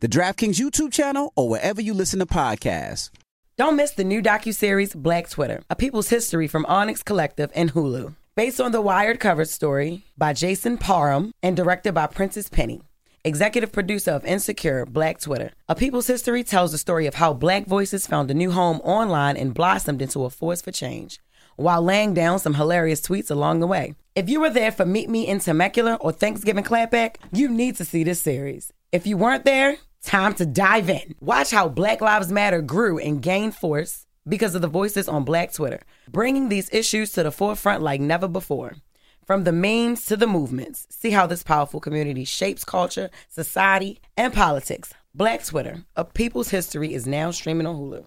the DraftKings YouTube channel, or wherever you listen to podcasts. Don't miss the new docuseries Black Twitter, A People's History from Onyx Collective and Hulu. Based on the Wired cover story by Jason Parham and directed by Prentice Penny. Executive producer of Insecure, Black Twitter. A People's History tells the story of how black voices found a new home online and blossomed into a force for change, while laying down some hilarious tweets along the way. If you were there for Meet Me in Temecula or Thanksgiving Clapback, you need to see this series. If you weren't there, time to dive in. Watch how Black Lives Matter grew and gained force because of the voices on Black Twitter, bringing these issues to the forefront like never before. From the memes to the movements, see how this powerful community shapes culture, society, and politics. Black Twitter, a people's history, is now streaming on Hulu.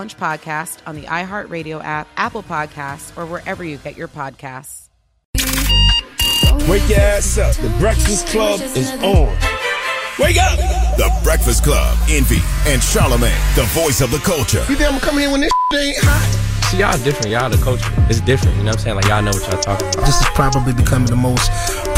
podcast on the iHeartRadio app, Apple Podcasts, or wherever you get your podcasts. Wake your ass up. The Breakfast Club is on. Wake up! The Breakfast Club, Envy, and Charlemagne, the voice of the culture. You think I'm gonna come here when this ain't hot? See, y'all different. Y'all the culture. It's different. You know what I'm saying? Like, y'all know what y'all talking about. This is probably becoming the most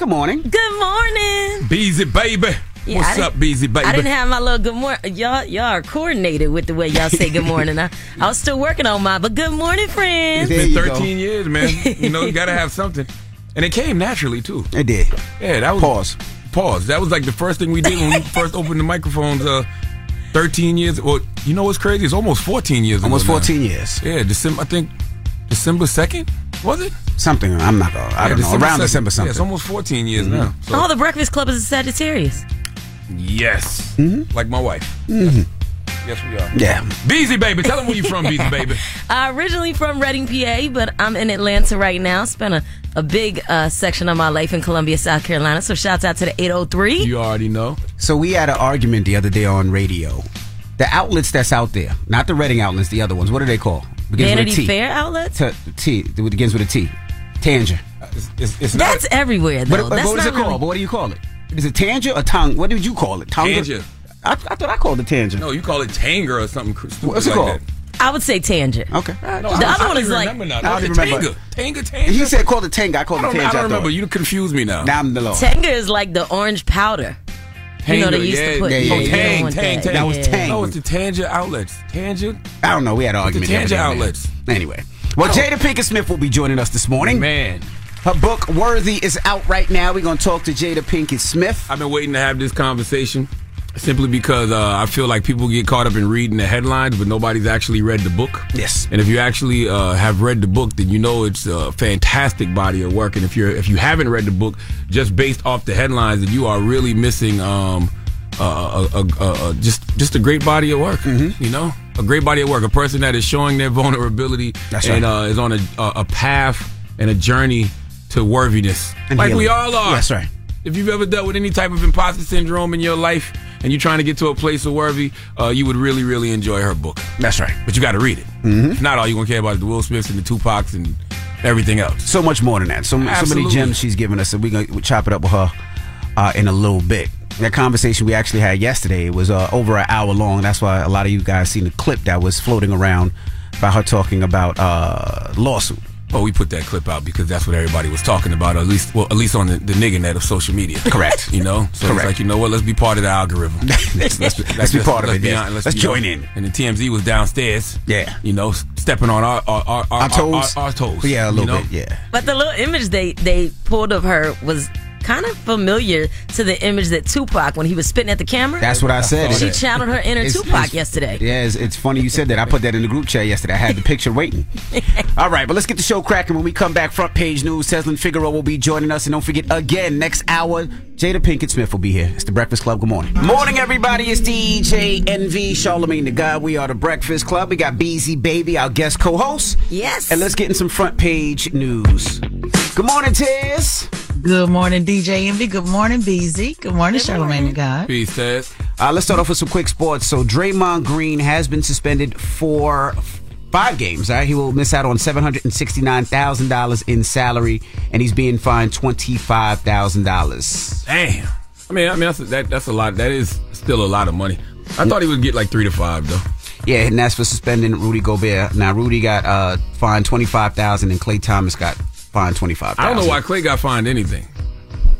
Good morning. Good morning. Beezy baby. Yeah, What's up, Beezy baby? I didn't have my little good morning. Y'all, y'all are coordinated with the way y'all say good morning. I, I was still working on mine, but good morning, friends. It's been 13 years, man. You know, you gotta have something, and it came naturally too. It did. Yeah, that was Pause. Pause. That was like the first thing we did when we first opened the microphones. Uh, 13 years. Well, you know what's crazy? It's almost 14 years. Almost ago now. 14 years. Yeah, December. I think December 2nd. Was it? Something. I'm not gonna. I Yeah, don't know. Around 2nd. December something. Yeah, it's almost 14 years now. So, Oh, the Breakfast Club is a Sagittarius. yes. Mm-hmm. Like my wife. Mhm. Yes, we are. Yeah. Beezy baby, tell them where you from, Beezy baby. Uh, originally from Reading, PA, but I'm in Atlanta right now. Spent a, a big uh, section of my life in Columbia, South Carolina. So shouts out to the 803. You already know. So we had an argument the other day on radio. The outlets that's out there, not the Reading outlets, the other ones. What do they call? Begins Vanity with a T. Fair outlets? T. T. It begins with a T. Tanger. Uh, it's, it's, it's That's everywhere, though. What, That's what is not it called? really- But what do you call it? Is it Tanger or Tongue? What did you call it? Tongue? Tanger. I, I thought I called it Tanger. No, you call it Tanger or something stupid What's it like called? that. I would say tangent. Okay. Uh, no, The I, other I one don't is like- remember now. I don't What's it, remember. Tanger, Tanger, Tanger. He said call it Tanger. I I called it don't, Tanger. I don't remember. You confused me now. Now I'm the Lord. Tanga is like the orange powder. You know, they used yeah, to put yeah, you yeah, don't Tang, want Tang. Tang. That was Tang. No, it's the Tanger outlets. Tanger? I don't know. We had an argument. the other Tanger day, man. outlets. Anyway, well, oh. Jada Pinkett Smith will be joining us this morning. Man. Her book Worthy is out right now. We're gonna talk to Jada Pinkett Smith. I've been waiting to have this conversation simply because uh, I feel like people get caught up in reading the headlines, but nobody's actually read the book. Yes. And if you actually uh, have read the book, then you know it's a fantastic body of work. And if you're if you haven't read the book, just based off the headlines, then you are really missing um, uh, a, a, a, just just a great body of work. Mm-hmm. You know, a great body of work. A person that is showing their vulnerability That's and right. uh, is on a, a path and a journey to worthiness, And like we all are. That's right. If you've ever dealt with any type of imposter syndrome in your life and you're trying to get to a place of worthy, uh, you would really, really enjoy her book. That's right. But you got to read it. Mhm. If not, all you're going to care about is the Will Smiths and the Tupacs and everything else. So much more than that. So, so many gems she's given us. So we're gonna chop it up with her uh, in a little bit. That conversation we actually had yesterday was uh, over an hour long. That's why a lot of you guys seen the clip that was floating around by her talking about uh, lawsuit. Well, we put that clip out because that's what everybody was talking about, at least, well, at least on the, the nigger net of social media. Correct. You know, so Correct. it's like you know what? Let's be part of the algorithm. let's, let's, let's be part of it. yeah. honest, Let's you know. join in. And the TMZ was downstairs. Yeah. You know, stepping on our our our, Our toes. Our, our toes. Yeah, a you little know? bit. Yeah. But the little image they they pulled of her was kind of familiar to the image that Tupac when he was spitting at the camera. That's what I said. She channeled her inner It's- Tupac it's- yesterday. Yeah, it's, it's funny you said that. I put that in the group chat yesterday. I had the picture waiting. All right, but let's get the show cracking. When we come back, front page news. Tezlyn Figaro will be joining us. And don't forget, again, next hour, Jada Pinkett Smith will be here. It's the Breakfast Club. Good morning. Morning, everybody. It's DJ Envy, Charlemagne the God. We are the Breakfast Club. We got BZ Baby, our guest co host. Yes. And let's get in some front page news. Good morning, Tez. Good morning, DJ Envy. Good morning, BZ. Good morning, Charlemagne the God. Peace, Tez. Uh, let's start off with some quick sports. So Draymond Green has been suspended for five games. All right? He will miss out on seven hundred and sixty nine thousand dollars in salary, and he's being fined twenty five thousand dollars. Damn. I mean, I mean that's a, that that's a lot. That is still a lot of money. I thought he would get like three to five though. Yeah, and that's for suspending Rudy Gobert. Now Rudy got uh, fined twenty five thousand, and Klay Thompson got fined twenty five I don't know why Klay got fined anything.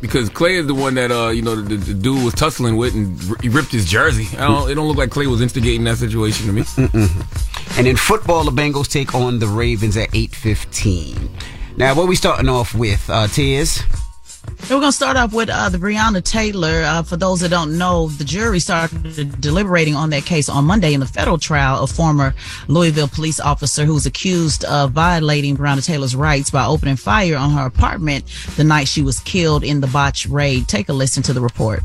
Because Klay is the one that uh you know the, the dude was tussling with and r- he ripped his jersey. I don't. It don't look like Klay was instigating that situation to me. And in football, the Bengals take on the Ravens at eight fifteen. Now, what we starting off with, uh, Tez? We're going to start off with uh, the Breonna Taylor. Uh, for those that don't know, the jury started deliberating on that case on Monday in the federal trial of former Louisville police officer who was accused of violating Breonna Taylor's rights by opening fire on her apartment the night she was killed in the botched raid. Take a listen to the report.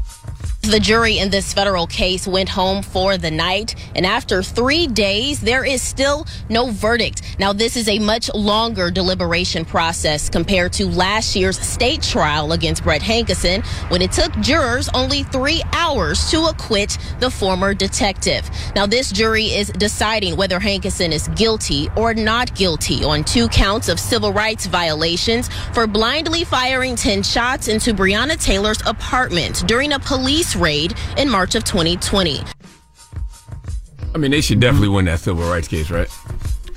The jury in this federal case went home for the night, and after three days, there is still no verdict. Now, this is a much longer deliberation process compared to last year's state trial against Brett Hankison, when it took jurors only three hours to acquit the former detective. Now, this jury is deciding whether Hankison is guilty or not guilty on two counts of civil rights violations for blindly firing 10 shots into Breonna Taylor's apartment during a police raid in March of 2020. I mean, they should definitely win that civil rights case, right?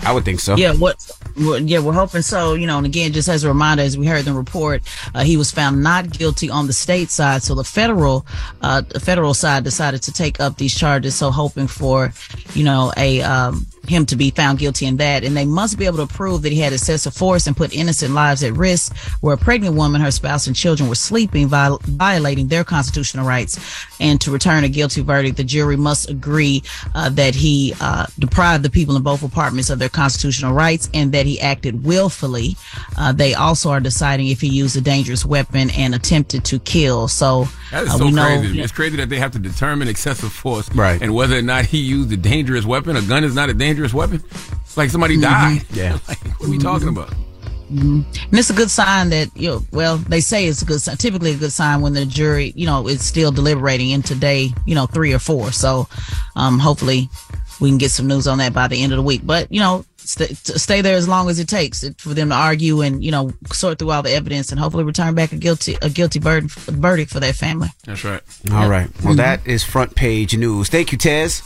I would think so. Yeah, what? what- Yeah, we're hoping so. You know, and again, just as a reminder, as we heard the report, uh, he was found not guilty on the state side. So the federal, uh, the federal side decided to take up these charges. So hoping for, you know, a um, him to be found guilty in that, and they must be able to prove that he had excessive force and put innocent lives at risk. Where a pregnant woman, her spouse, and children were sleeping, viol- violating their constitutional rights. And to return a guilty verdict, the jury must agree uh, that he uh, deprived the people in both apartments of their constitutional rights and that he acted willfully. Uh, they also are deciding if he used a dangerous weapon and attempted to kill. So That is uh, so we know. crazy. It's crazy that they have to determine excessive force, Right. And whether or not he used a dangerous weapon. A gun is not a dangerous weapon. It's like somebody Mhm. died. Yeah. like, what are we talking about? Mhm. And it's a good sign that you know. Well, they say it's a good sign. Typically, a good sign when the jury, you know, is still deliberating in today, you know, three or four. So, um, hopefully, we can get some news on that by the end of the week. But you know, stay, stay there as long as it takes for them to argue and you know sort through all the evidence and hopefully return back a guilty a guilty burden, verdict for that family. That's right. All right. Well, mm-hmm. that is front page news. Thank you, Tez.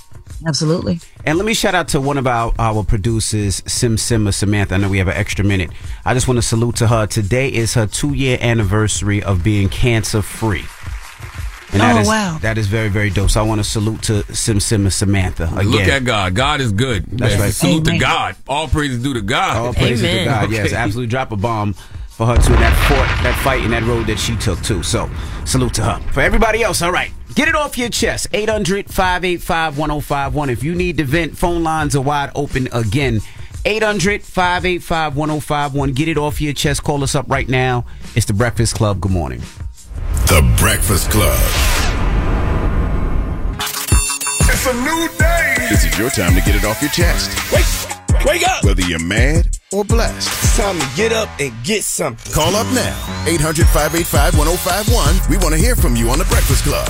Absolutely. And let me shout out to one of our, our producers, Sim Simma Samantha. I know we have an extra minute. I just want to salute to her. Today is her two year anniversary of being cancer free. And that Oh, is- wow. that is very very dope. So I want to salute to Sim Sim and Samantha again. Look at God. God is good. That's Man, right. Salute Amen. to God. All praises due to God. All praises to God. Yes, absolutely. Drop a bomb for her too. That fought, that fight, and that road that she took too. So salute to her. For everybody else, all right. Get it off your chest. 800 585 1051. If you need to vent, phone lines are wide open again. 800 585 1051. Get it off your chest. Call us up right now. It's the Breakfast Club. Good morning. The Breakfast Club. It's a new day. This is your time to get it off your chest. Wake, wake up. Whether you're mad or blessed. It's time to get up and get something. Call up now. 800 585 1051. We want to hear from you on The Breakfast Club.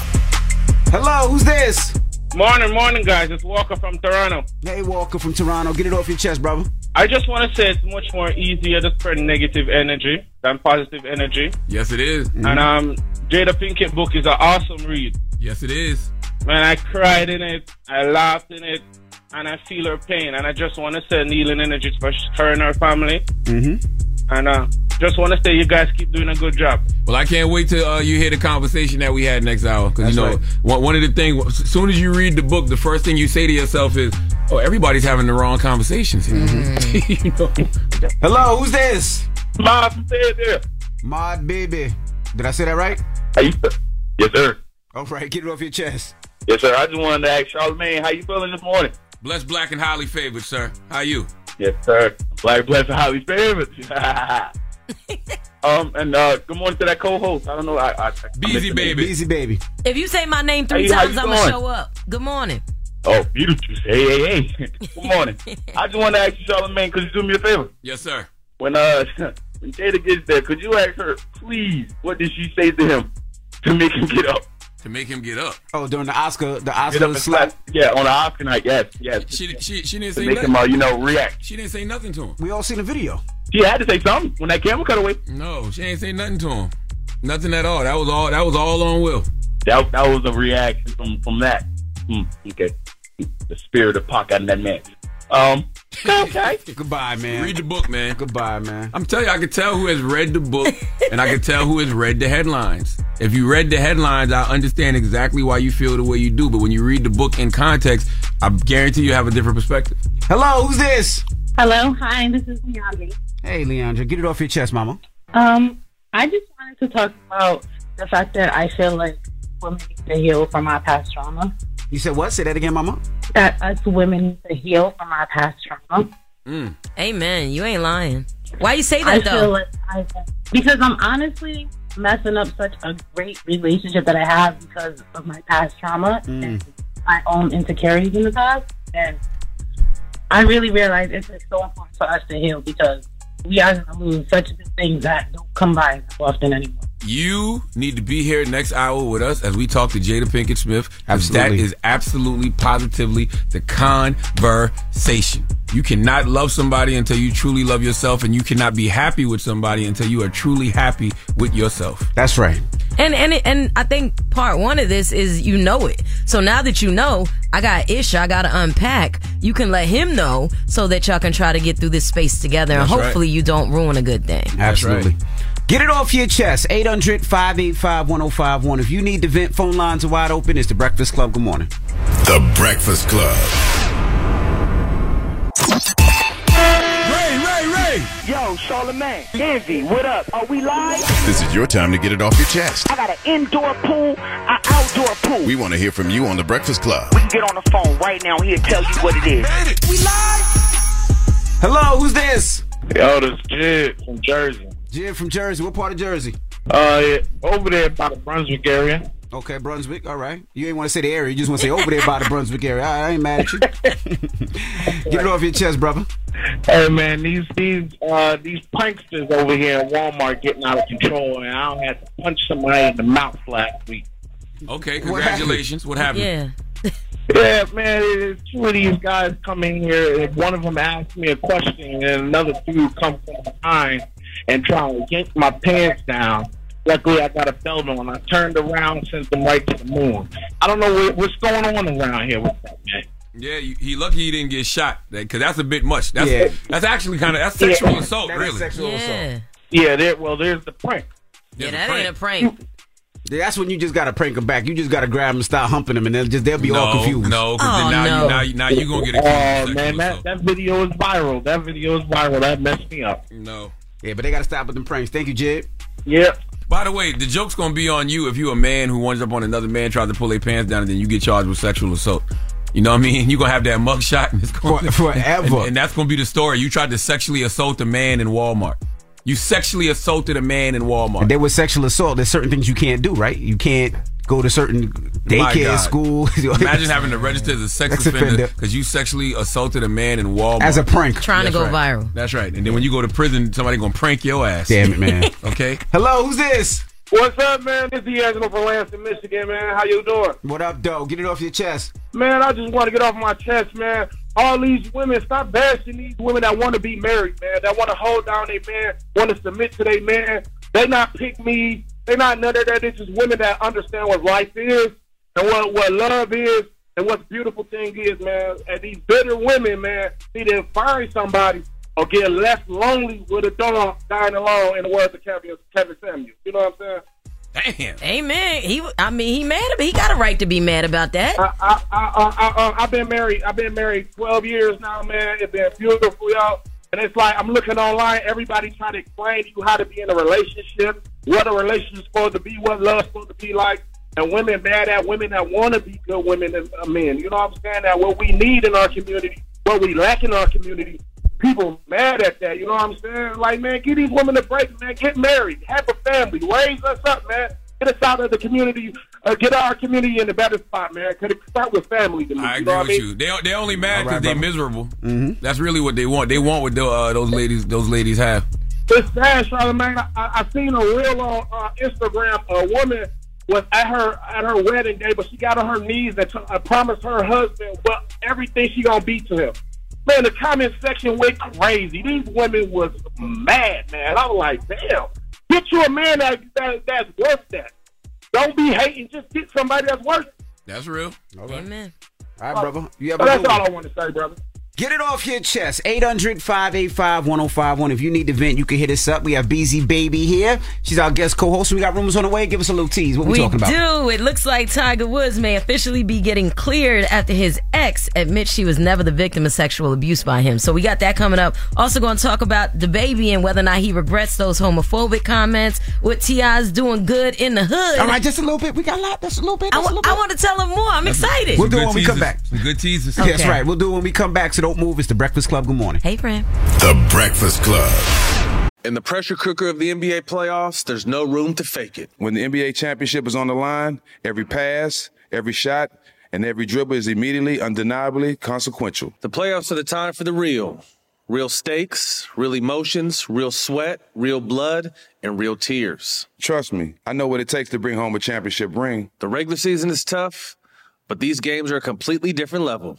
Hello, who's this? Morning, morning, guys. It's Walker from Toronto. Hey, Walker from Toronto. Get it off your chest, brother. I just want to say it's much more easier to spread negative energy than positive energy. Yes, it is. And um, Jada Pinkett book is an awesome read. Yes, it is. Man, I cried in it, I laughed in it, and I feel her pain. And I just want to send healing energy for her and her family. Mm-hmm. And uh, just want to say you guys keep doing a good job. Well, I can't wait till uh, you hear the conversation that we had next hour. Because, you know, That's one, one of the things, as soon as you read the book, the first thing you say to yourself is, oh, everybody's having the wrong conversations here. Mm-hmm. you know? Hello, who's this? Mod, say there. Mod baby. Did I say that right? Yes, sir. All right, get it off your chest. Yes, sir. I just wanted to ask Charlemagne, how you feeling this morning? Blessed, black, and highly favored, sir. How you? Yes, sir. Black, blessed, and highly favored. um, and uh, good morning to that co-host. I don't know. I, I, I missed the name. Beezy baby. If you say my name three Hey, times, I'm gonna show up. Good morning. Oh, beautiful. Hey, hey, hey. good morning. I just want to ask you, Charlemagne, could you do me a favor? Yes, sir. When uh, when Jada gets there, could you ask her, please, what did she say to him to make him get up? To make him get up. Oh, during the Oscar, the Oscar slap. slap. Yeah, on the Oscar night. Yes, yes. She, she, she didn't to say make nothing. him, uh, you know, react. She didn't say nothing to him. We all seen the video. She had to say something when that camera cut away. No, she ain't say nothing to him. Nothing at all. That was all. That was all on Will. That that was a reaction from from that. Hmm, okay, the spirit of Pac out in that man. Um, okay. Goodbye, man. Read the book, man. Goodbye, man. I'm telling you, I can tell who has read the book, and I can tell who has read the headlines. If you read the headlines, I understand exactly why you feel the way you do. But when you read the book in context, I guarantee you have a different perspective. Hello, who's this? Hello, hi, this is Leandri. Hey, Leandra, get it off your chest, mama. Um, I just wanted to talk about the fact that I feel like women need to heal from our past trauma. You said what? Say that again, mama. That us women need to heal from our past trauma. Mm. Amen. You ain't lying. Why you say I that feel though? like I, because I'm honestly messing up such a great relationship that I have because of my past trauma and my own insecurities in the past. And I really realize it's so important for us to heal because we are going to lose such things that don't come by often anymore. You need to be here next hour with us as we talk to Jada Pinkett Smith. That Absolutely. is absolutely, positively the conversation. You cannot love somebody until you truly love yourself, and you cannot be happy with somebody until you are truly happy with yourself. That's right. And and and I think part one of this is you know it. So now that you know, I got issue, I got to unpack. You can let him know so that y'all can try to get through this space together, and That's right. hopefully you don't ruin a good thing. Absolutely. Get it off your chest. 800 585 1051. If you need to vent, phone lines are wide open. It's the Breakfast Club. Good morning. The Breakfast Club. Ray, Ray, Ray. Yo, Charlemagne, Envy, what up? Are we live? This is your time to get it off your chest. I got an indoor pool, an outdoor pool. We want to hear from you on The Breakfast Club. We can get on the phone right now. He'll tell you what it is. We live. Hello, who's this? Yo, this Jid from Jersey. Jim from Jersey. What part of Jersey? Uh, yeah, over there by the Brunswick area. Okay, Brunswick. All right. You ain't want to say the area. You just want to say over there by the Brunswick area. I, I ain't mad at you. Get it off your chest, brother. Hey man, these these uh these pranksters over here at Walmart getting out of control, and I don't have to punch somebody in the mouth last week. Okay, congratulations. What happened? Yeah. Yeah, man, it's two of these guys come in here, and one of them asked me a question, and another dude comes from behind and try to yank my pants down. Luckily, I got a belt on. I turned around and sent them right to the moon. I don't know what, what's going on around here with that, man. Yeah, he lucky he didn't get shot because that's a bit much. That's Yeah. that's actually kind of that's sexual Yeah. assault, That is really. sexual Yeah. Yeah, there. Well, there's the prank. Yeah, that ain't a prank. That's when you just gotta prank them back. You just gotta grab them, start humping them, and they'll just they'll be all confused. no, 'cause then Oh, now you- no. now you- now you gonna get accused Oh man, that, that video is viral. That video is viral. That messed me up. No. Yeah, but they gotta stop with them pranks. Thank you, Jid. Yep. By the way, the joke's gonna be on you if you a man who winds up on another man tries to pull their pants down and then you get charged with sexual assault. You know what I mean? You're gonna have that mug shot and it's gonna, For- forever. And, and that's gonna be the story. You tried to sexually assault a man in Walmart. You sexually assaulted a man in Walmart. And there was sexual assault. There's certain things you can't do, right? You can't go to certain My daycare, God. school. Imagine having to register as a sex, Sex offender offender. because you sexually assaulted a man in Walmart As a prank. Trying to go right. viral. That's right. And then when you go to prison, somebody gonna prank your ass. Damn it, man. okay. Hello, who's this? What's up, man? This is D'Angelo from Lansing, Michigan, man. How you doing? What up, Doe? Get it off your chest. Man, I just want to get off my chest, man. All these women, stop bashing these women that want to be married, man. That want to hold down their man, want to submit to their man. They not pick me. They not none of that. They just women that understand what life is and what what love is and what the beautiful thing is, man. And these bitter women, man, need to find somebody or get less lonely with a dog dying alone. In the words of Kevin Kevin Samuels, you know what I'm saying? Damn. Amen. He, I mean, he mad. But he got a right to be mad about that. I, I, I, I, I, uh, I've been married. I've been married 12 years now, man. It's been beautiful, y'all. And it's like I'm looking online. Everybody trying to explain to you how to be in a relationship, what a relationship's supposed to be, what love's supposed to be like. And women mad at women that want to be good women and uh, men. You know what I'm saying? That what we need in our community, what we lack in our community. People mad at that. You know what I'm saying? Like, man, get these women a break, man. Get married, have a family, raise us up, man. Get us out of the community, uh, get our community in a better spot, man. Could it start with family to me? I you agree know what with I mean? you. They they only mad because right, they're brother. miserable. Mhm. That's really what they want. They want what the, uh, those ladies those ladies have. It's sad, Charlemagne. I, I I seen a real on uh, Instagram. A woman was at her at her wedding day, but she got on her knees and t- uh, promised her husband well everything she gonna be to him. Man, the comment section went crazy. These women was mad, man. I was like, damn, get you a man that, that that's worth that. Don't be hating. Just get somebody that's worth. it. That's real. Okay. Amen. All right, brother. You have So a that's good one. all I want to say, brother. Get it off your chest. 800 585 1051. If you need to vent, you can hit us up. We have BZ Baby here. She's our guest co host. We got rumors on the way. Give us a little tease. What we, We talking about? do. It looks like Tiger Woods may officially be getting cleared after his ex admits she was never the victim of sexual abuse by him. So we got that coming up. Also going to talk about DaBaby and whether or not he regrets those homophobic comments. What T.I.'s doing good in the hood. All right, just a little bit. We got a lot. That's a little bit. I, That's a little bit. want to tell him more. I'm excited. We'll do it Good when we come back. Some good teasers. That's right. We'll do it when we come back. So don't move. It's the Breakfast Club. Good morning. Hey, friend. The Breakfast Club. In the pressure cooker of the NBA playoffs, there's no room to fake it. When the NBA championship is on the line, every pass, every shot, and every dribble is immediately, undeniably consequential. The playoffs are the time for the real. Real stakes, real emotions, real sweat, real blood, and real tears. Trust me, I know what it takes to bring home a championship ring. The regular season is tough, but these games are a completely different level.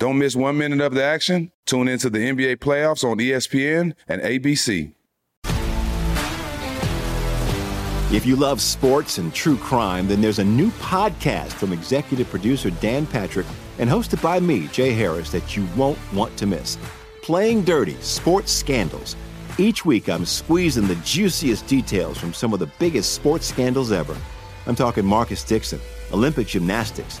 Don't miss one minute of the action. Tune into the NBA playoffs on ESPN and ABC. If you love sports and true crime, then there's a new podcast from executive producer Dan Patrick and hosted by me, Jay Harris, that you won't want to miss. Playing Dirty Sports Scandals. Each week, I'm squeezing the juiciest details from some of the biggest sports scandals ever. I'm talking Marcus Dixon, Olympic gymnastics,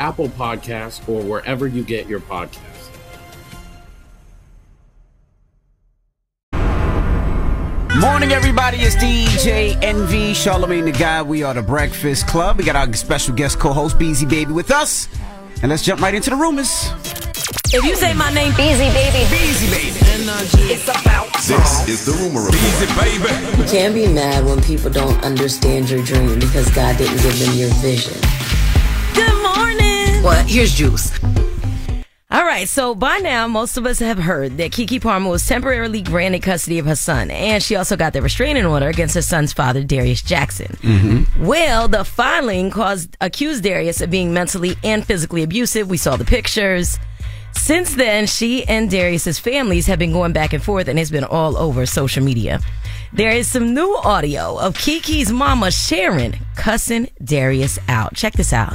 Apple Podcasts, or wherever you get your podcasts. Morning, everybody. It's DJ Envy, Charlemagne the Guy. We are the Breakfast Club. We got our special guest co-host, Beezy Baby, with us. And let's jump right into the rumors. If you say my name, Beezy Baby. Beezy Baby. It's about This is the rumor report. Easy, baby. You can't be mad when people don't understand your dream because God didn't give them your vision. Good. Well, here's juice. All right, so by now, most of us have heard that Keke Palmer was temporarily granted custody of her son, and she also got the restraining order against her son's father, Darius Jackson. Mm-hmm. Well, the filing caused accused Darius of being mentally and physically abusive. We saw the pictures. Since then, she and Darius's families have been going back and forth, and it's been all over social media. There is some new audio of Keke's mama Sharon cussing Darius out. Check this out.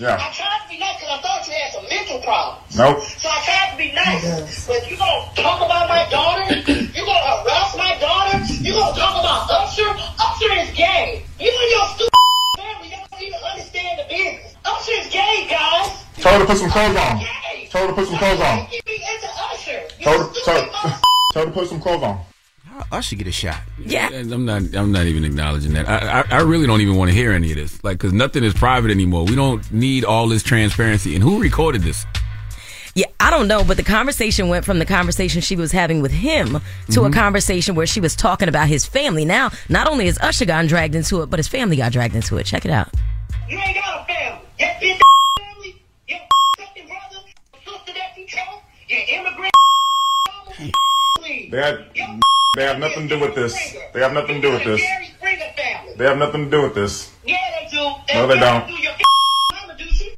yeah. I tried to be nice because I thought you had some mental problems. Nope. So I tried to be nice. But you gonna talk about my daughter? You gonna harass my daughter? You gonna talk about Usher? Usher is gay. You and your stupid family don't even understand the business. Usher is gay, guys. Tell her to put some clothes on. Tell her to put some clothes on. You be into Usher. Tell her, tell, tell her to put some clothes on. I should get a shot. Yeah. I'm not. I'm not even acknowledging that. I, I, I really don't even want to hear any of this. Like, because nothing is private anymore. We don't need all this transparency. And who recorded this? Yeah, I don't know, but the conversation went from the conversation she was having with him to a Mhm. conversation where she was talking about his family. Now, not only is Usher gotten dragged into it, but his family got dragged into it. Check it out. You ain't got a family. That bitch family, your fucking brother, sister that you chose, your immigrant. They have, they have nothing to do with this. They have nothing to do with this. Jerry Springer family. They have nothing to do with this. Yeah, they do. No, they don't. do. Your mama do. She,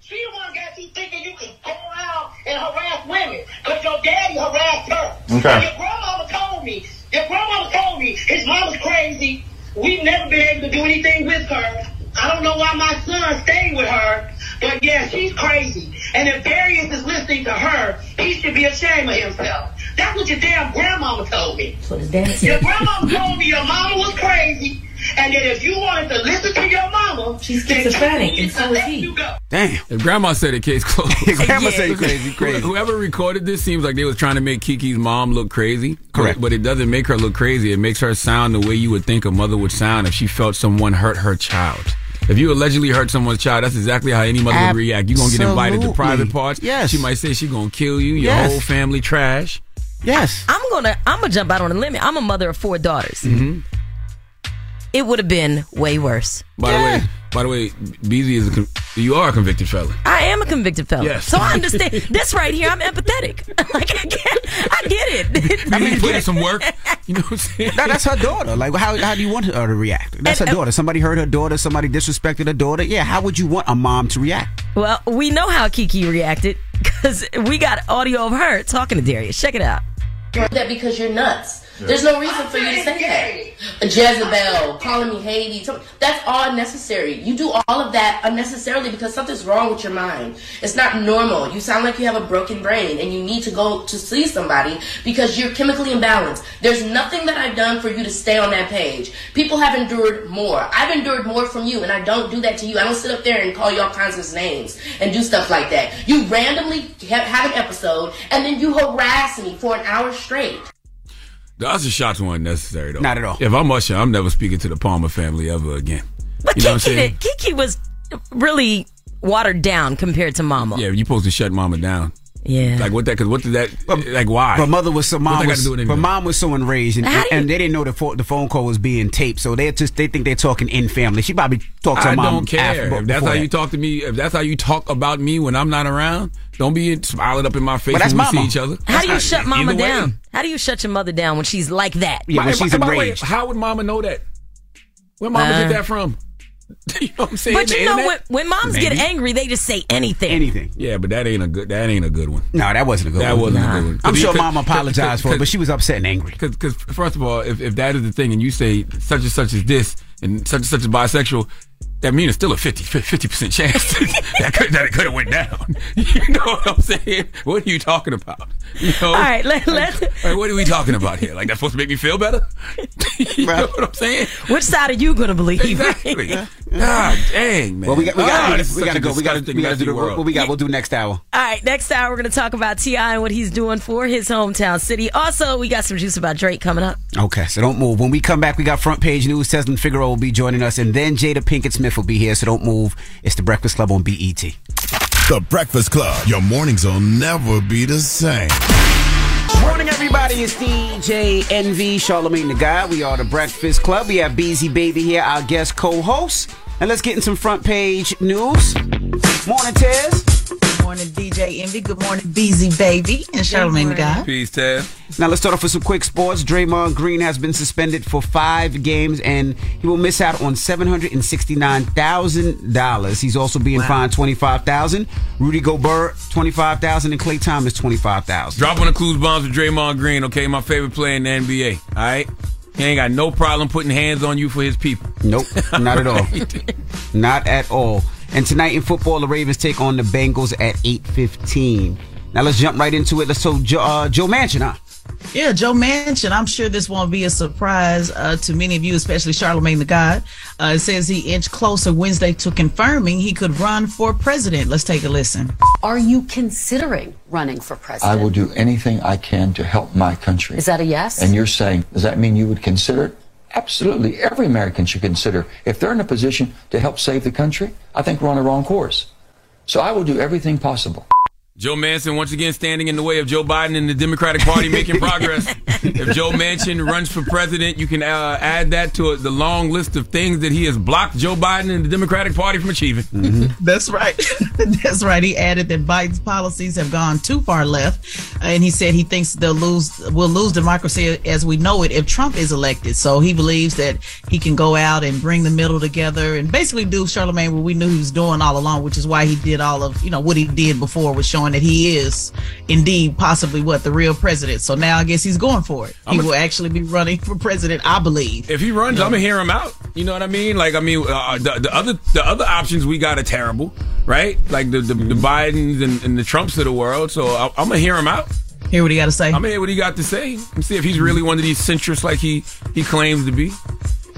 she the one got you thinking you can go around and harass women because your daddy harassed her. Okay. Your grandmama told me. Your grandmama told me his mama's crazy. We've never been able to do anything with her. I don't know why my son stayed with her, but yeah, she's crazy. And if Darius is listening to her, he should be ashamed of himself. That's what your damn grandmama told me. What his dad Your said. grandmama told me your mama was crazy, and that if you wanted to listen to your mama, She's then schizophrenic, and so is he. Damn. If grandma said it, case closed. Grandma said it crazy, crazy. Whoever recorded this seems like they was trying to make Keke's mom look crazy. Correct. But, but it doesn't make her look crazy. It makes her sound the way you would think a mother would sound if she felt someone hurt her child. If you allegedly hurt someone's child, that's exactly how any mother would react. You're gonna get invited to private parts. Yes. She might say she's gonna kill you, your Yes. whole family trash. Yes. I'm gonna I'm gonna jump out on a limb. I'm a mother of four daughters. Mm-hmm. It would have been way worse. By the way, by the way, BZ is a con- you are a convicted felon. I am a convicted felon. Yes. So I understand this right here. I'm empathetic. like I get, I get it. I mean, put in some work. You know what I'm saying? No, that's her daughter. Like, how, how do you want her to react? That's her daughter. Somebody hurt her daughter. Somebody disrespected her daughter. Yeah, how would you want a mom to react? Well, we know how Keke reacted because we got audio of her talking to Darius. Check it out. That because you're nuts. There's no reason for you to say that. Jezebel, calling me Haiti, some- that's all unnecessary. You do all of that unnecessarily because something's wrong with your mind. It's not normal. You sound like you have a broken brain and you need to go to see somebody because you're chemically imbalanced. There's nothing that I've done for you to stay on that page. People have endured more. I've endured more from you and I don't do that to you. I don't sit up there and call you all kinds of names and do stuff like that. You randomly have, have an episode and then you harass me for an hour straight. The Usher shots weren't necessary though. Not at all. If I'm Usher, I'm never speaking to the Palmer family ever again. But you know what I'm Keke, did- Keke was really watered down compared to Mama. Yeah, you supposed to shut Mama down. Yeah. Like what that? Because what did that? like why? But mother was so mom that was, to do with but anything? mom was so enraged, and, How do you- and they didn't know the phone, the phone call was being taped, so they just they think they're talking in family. She probably talked to her I mom. don't care. after- if that's how that. you talk to me, if that's how you talk about me when I'm not around, don't be smiling up in my face But that's when we mama. see each other. How do you That's shut Mama either way. down? How do you shut your mother down when she's like that? Yeah, when By- she's by the way, how would Mama know that? Where Mama Uh, get that from? you know what I'm saying? But The you know when, when moms get angry, they just say anything. Anything. Yeah, but that ain't a good. That ain't a good one. No, that wasn't a good That one. wasn't a good one. I'm sure mom apologized for it, but she was upset and angry. Because, first of all, if, if that is the thing, and you say such and such is this, and such and such is bisexual, that means it's still a 50 percent chance that could, that it could have went down. You know what I'm saying? What are you talking about? You know? All right, let, let, Like, what are we talking about here? Like that's supposed to make me feel better? you know what I'm saying? which side are you going to believe? Exactly. God dang, man. Well, we got we got Ah, we, this is we got to go. We got to we got to do the, world. what we got. We'll do next hour. All right, next hour we're going to talk about T.I. and what he's doing for his hometown city. Also, we got some juice about Drake coming up. Okay, so don't move. When we come back, we got front page news. Tezlyn Figaro will be joining us, and then Jada Pinkett Smith will be here. So don't move. It's the Breakfast Club on BET. The Breakfast Club. Your mornings will never be the same. Morning, everybody. It's DJ Envy, Charlemagne the Guy. We are the Breakfast Club. We have Beezy Baby here, our guest co-host. And let's get in some front page news. Morning, Tez. Good morning, DJ Envy. Good morning, Beezy Baby and Charlemagne the Guy. Peace, Ted. Now let's start off with some quick sports. Draymond Green has been suspended for five games, and he will miss out on seven hundred and sixty-nine thousand dollars. He's also being fined twenty-five thousand. Rudy Gobert twenty-five thousand, and Klay Thompson twenty-five thousand. Drop one of clues bombs with Draymond Green, okay? My favorite player in the NBA. All right? He ain't got no problem putting hands on you for his people. Nope, not at all. Not at all. And tonight in football, the Ravens take on the Bengals at eight fifteen. Now let's jump right into it. Let's so Joe, uh, Joe Manchin, huh? Yeah, Joe Manchin. I'm sure this won't be a surprise uh, to many of you, especially Charlemagne the God. Uh, it says he inched closer Wednesday to confirming he could run for president. Let's take a listen. Are you considering running for president? I will do anything I can to help my country. Is that a yes? And you're saying, does that mean you would consider it? Absolutely. Every American should consider. If they're in a position to help save the country, I think we're on the wrong course. So I will do everything possible. Joe Manchin once again standing in the way of Joe Biden and the Democratic Party making progress. if Joe Manchin runs for president, you can uh, add that to the long list of things that he has blocked Joe Biden and the Democratic Party from achieving. That's right. That's right. He added that Biden's policies have gone too far left, and he said he thinks they'll lose, will lose democracy as we know it if Trump is elected. So he believes that he can go out and bring the middle together and basically do Charlemagne what we knew he was doing all along, which is why he did all of you know what he did before was showing that he is indeed possibly what the real president. So now I guess he's going for it. He a- will actually be running for president, I believe. If he runs, I'm gonna hear him out. You know what I mean? Like, I mean, uh, the, the other the other options we got are terrible, right? Like the the, the Bidens and, and the Trumps of the world. So I, I'm gonna hear him out. Hear what he got to say. I'm gonna hear what he got to say and see if he's really one of these centrists like he he claims to be.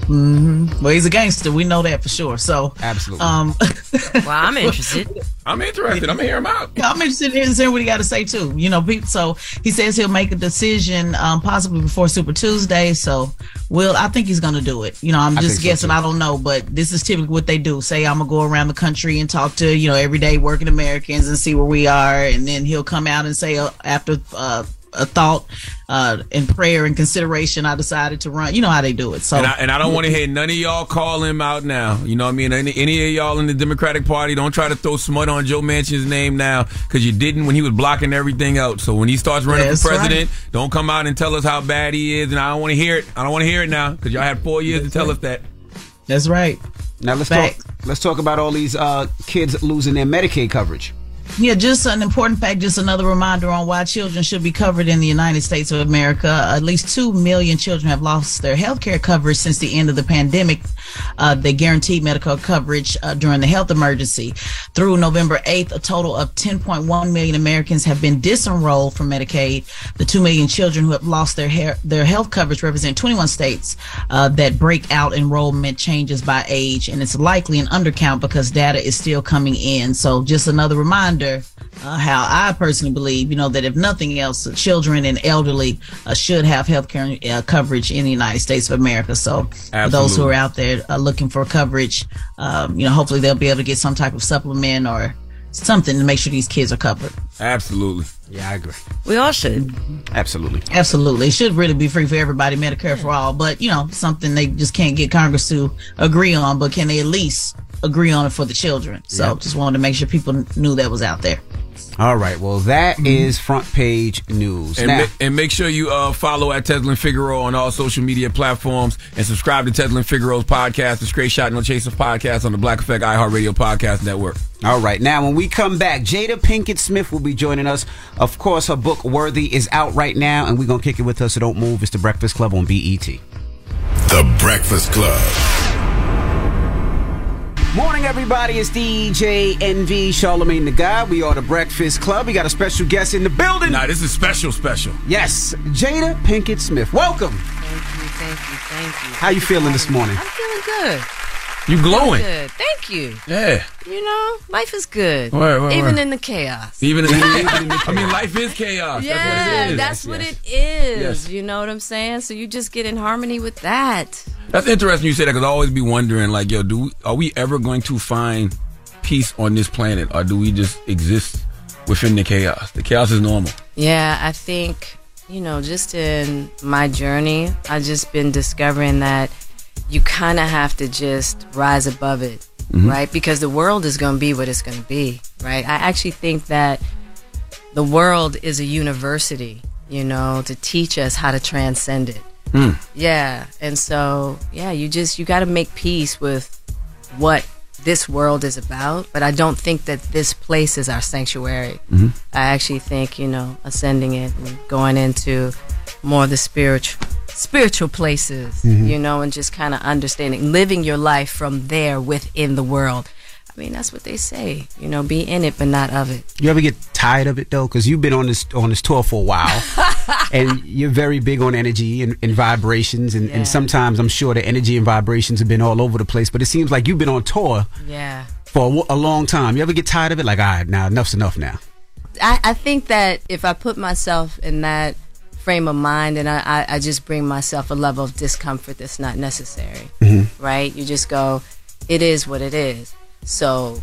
Hmm Well, he's a gangster. We know that for sure. So absolutely. Um, well, I'm interested. I'm interested. I'm gonna hear him out. I'm interested in hearing what he got to say too. You know, pe- so he says he'll make a decision um, possibly before Super Tuesday. So, Will, I think he's going to do it. You know, I'm just think so, guessing. too. I don't know, but this is typically what they do. Say I'm gonna go around the country and talk to you know everyday working Americans and see where we are, and then he'll come out and say uh, after. Uh, a thought uh and prayer and consideration i decided to run you know how they do it so and I, and I don't want to hear none of y'all call him out now. You know what I mean? Any, any of y'all in the Democratic Party, don't try to throw smut on Joe Manchin's name now because you didn't when he was blocking everything out. So when he starts running That's for president, don't come out and tell us how bad he is. And I don't want to hear it. I don't want to hear it now because y'all had four years to tell us that. That's right. Now let's Facts. talk. Let's talk about all these uh, kids losing their Medicaid coverage. Yeah, just an important fact, just another reminder on why children should be covered in the United States of America. At least 2 million children have lost their health care coverage since the end of the pandemic. Uh, they guaranteed medical coverage uh, during the health emergency. Through November 8th, a total of 10.1 million Americans have been disenrolled from Medicaid. The 2 million children who have lost their their health coverage represent 21 states uh, that break out enrollment changes by age, and it's likely an undercount because data is still coming in. So just another reminder uh, how I personally believe, you know, that if nothing else, children and elderly uh, should have health care uh, coverage in the United States of America. So for those who are out there uh, looking for coverage, um, you know, hopefully they'll be able to get some type of supplement or something to make sure these kids are covered. Absolutely. Yeah, I agree. We all should. Absolutely. Absolutely. It should really be free for everybody, Medicare for all. But, you know, something they just can't get Congress to agree on, but can they at least agree on it for the children? So Yep. just wanted to make sure people knew that was out there. All right. Well, that is front page news. And, now, ma- and make sure you uh, follow at Tezlyn Figaro on all social media platforms and subscribe to Tezlyn Figaro's podcast, the Straight Shot No Chasers podcast on the Black Effect iHeartRadio Podcast Network. All right. Now, when we come back, Jada Pinkett Smith will be joining us. Of course, her book Worthy is out right now, and we're gonna kick it with her. So don't move. It's the Breakfast Club on E BET. The Breakfast Club. Morning, everybody. It's DJ Envy Charlemagne the God. We are the Breakfast Club. We got a special guest in the building. Nah, this is special, special. Yes, Jada Pinkett Smith. Welcome. Thank you, thank you, thank you. How you feeling this morning? I'm feeling good. You glowing. Good. Thank you. Yeah. You know, life is good. Even in the chaos. Even, even in the, chaos. I mean, life is chaos. yeah, that's what it is. that's what it is. Yes. You know what I'm saying? So you just get in harmony with that. That's interesting you say that because I always be wondering, like, yo, do we, are we ever going to find peace on this planet, or do we just exist within the chaos? The chaos is normal. Yeah, I think, you know, just in my journey, I've just been discovering that you kind of have to just rise above it, Mhm. right? Because the world is going to be what it's going to be, right? I actually think that the world is a university, you know, to teach us how to transcend it. Mm. Yeah. And so, yeah, you just, you got to make peace with what this world is about. But I don't think that this place is our sanctuary. Mhm. I actually think, you know, ascending it and going into more of the spiritual, spiritual places, Mhm. you know, and just kind of understanding, living your life from there within the world. I mean, that's what they say, you know, be in it, but not of it. You ever get tired of it though? Because you've been on this on this tour for a while, and you're very big on energy and, and vibrations, and, and sometimes I'm sure the energy and vibrations have been all over the place. But it seems like you've been on tour Yeah. for a long time. You ever get tired of it? Like, all right, now enough's enough now. I, I think that if I put myself in that frame of mind and I, I, I just bring myself a level of discomfort that's not necessary, right? You just go, it is what it is. So,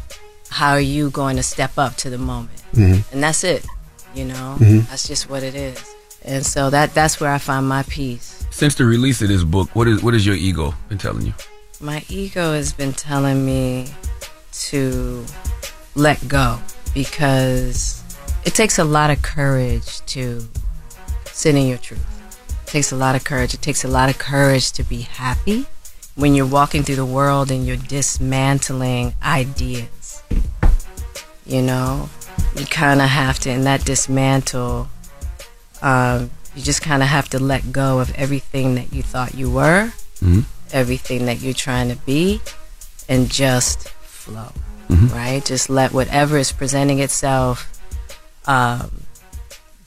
how are you going to step up to the moment? Mhm. And that's it, you know? Mhm. That's just what it is. And so that that's where I find my peace. Since the release of this book, what is what is your ego been telling you? My ego has been telling me to let go because it takes a lot of courage to sit in your truth. It takes a lot of courage. It takes a lot of courage to be happy when you're walking through the world and you're dismantling ideas. You know, you kind of have to, in that dismantle, um, you just kind of have to let go of everything that you thought you were, Mhm. everything that you're trying to be, and just flow, Mhm. right? Just let whatever is presenting itself, um,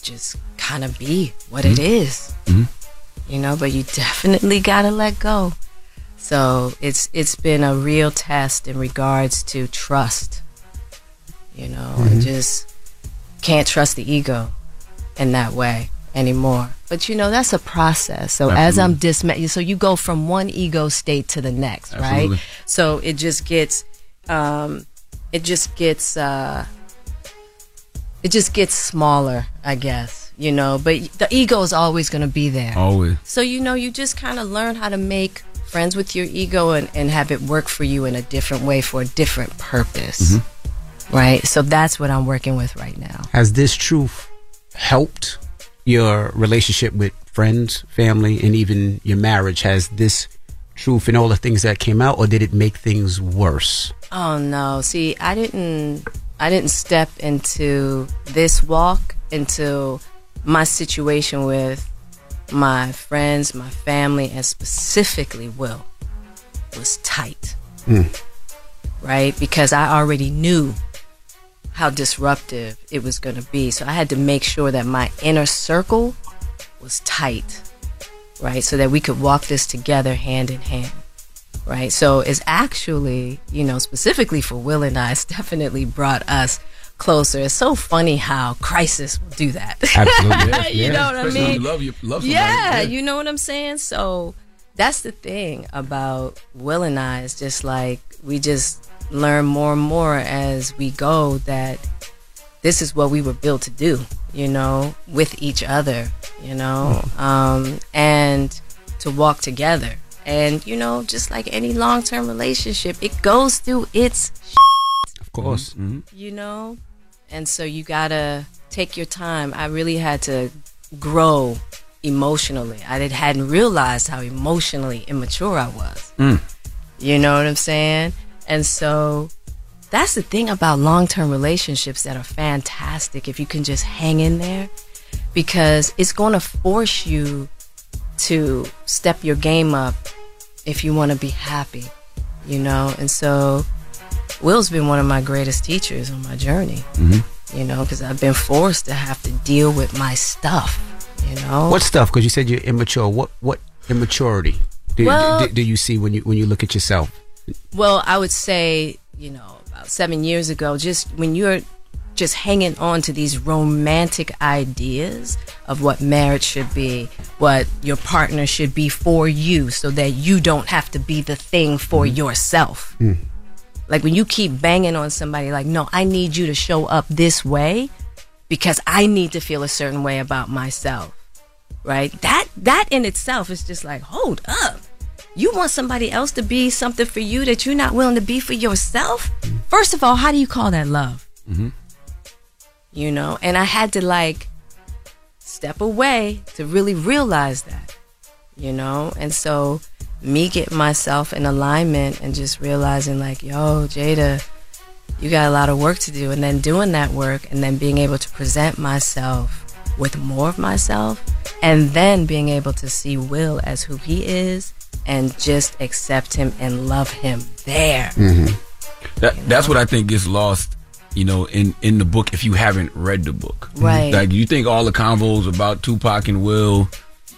just kind of be what it is, Mhm. you know. But you definitely gotta let go. So it's it's been a real test in regards to trust. You know, I Mm-hmm. Mhm. just can't trust the ego in that way anymore. But you know, that's a process. So as I'm disma so you go from one ego state to the next, Absolutely. right? So it just gets um it just gets uh it just gets smaller, I guess, you know, but the ego is always going to be there. Always. So you know, you just kind of learn how to make friends with your ego and, and have it work for you in a different way for a different purpose. Mm-hmm. Right? So that's what I'm working with right now. Has this truth helped your relationship with friends, family, and even your marriage? Has this truth and all the things that came out, or did it make things worse? Oh no. See, I didn't I didn't step into this walk until my situation with my friends, my family, and specifically Will was tight. Hmm. right? Because I already knew how disruptive it was going to be. So I had to make sure that my inner circle was tight, right? So that we could walk this together hand in hand, right? So it's actually, you know, specifically for Will and I, it's definitely brought us closer. It's so funny how crisis will do that. Absolutely. Yeah, you yeah. know what I Especially when mean? you love you- love somebody, yeah, yeah. you know what I'm saying? So that's the thing about Will and I is just like we just learn more and more as we go that this is what we were built to do, you know, with each other, you know, um, and to walk together. And, you know, just like any long term relationship, it goes through its Of course. you know? And so you gotta take your time. I really had to grow emotionally. I did, hadn't realized how emotionally immature I was. Mm. You know what I'm saying? And so that's the thing about long term relationships that are fantastic if you can just hang in there because it's going to force you to step your game up if you want to be happy, you know? And so Will's been one of my greatest teachers on my journey, Mm-hmm. you know, because I've been forced to have to deal with my stuff, you know? What stuff? Because you said you're immature. What what immaturity do, Well- do, do you see when you when you look at yourself? Well, I would say, you know, about seven years ago, just when you're just hanging on to these romantic ideas of what marriage should be, what your partner should be for you, so that you don't have to be the thing for yourself. Like when you keep banging on somebody, like, no, I need you to show up this way because I need to feel a certain way about myself. Right? That that in itself is just like, hold up. You want somebody else to be something for you that you're not willing to be for yourself? First of all, how do you call that love? Mm-hmm. You know? And I had to like step away to really realize that. You know? And so me getting myself in alignment and just realizing like, yo, Jada, you got a lot of work to do and then doing that work and then being able to present myself with more of myself and then being able to see Will as who he is and just accept him and love him there. Mm-hmm. That, that's what I think gets lost, you know, in in the book if you haven't read the book. Right. Like you think all the convos about Tupac and Will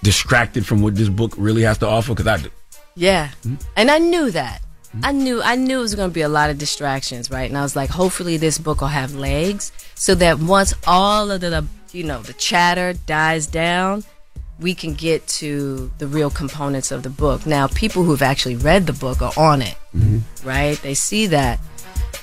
distracted from what this book really has to offer because I Yeah. Mm-hmm. And I knew that. I mm-hmm. knew I knew it was going to be a lot of distractions, right? And I was like, hopefully this book will have legs so that once all of the you know, the chatter dies down, we can get to the real components of the book. Now, people who've actually read the book are on it, mm-hmm. right? They see that.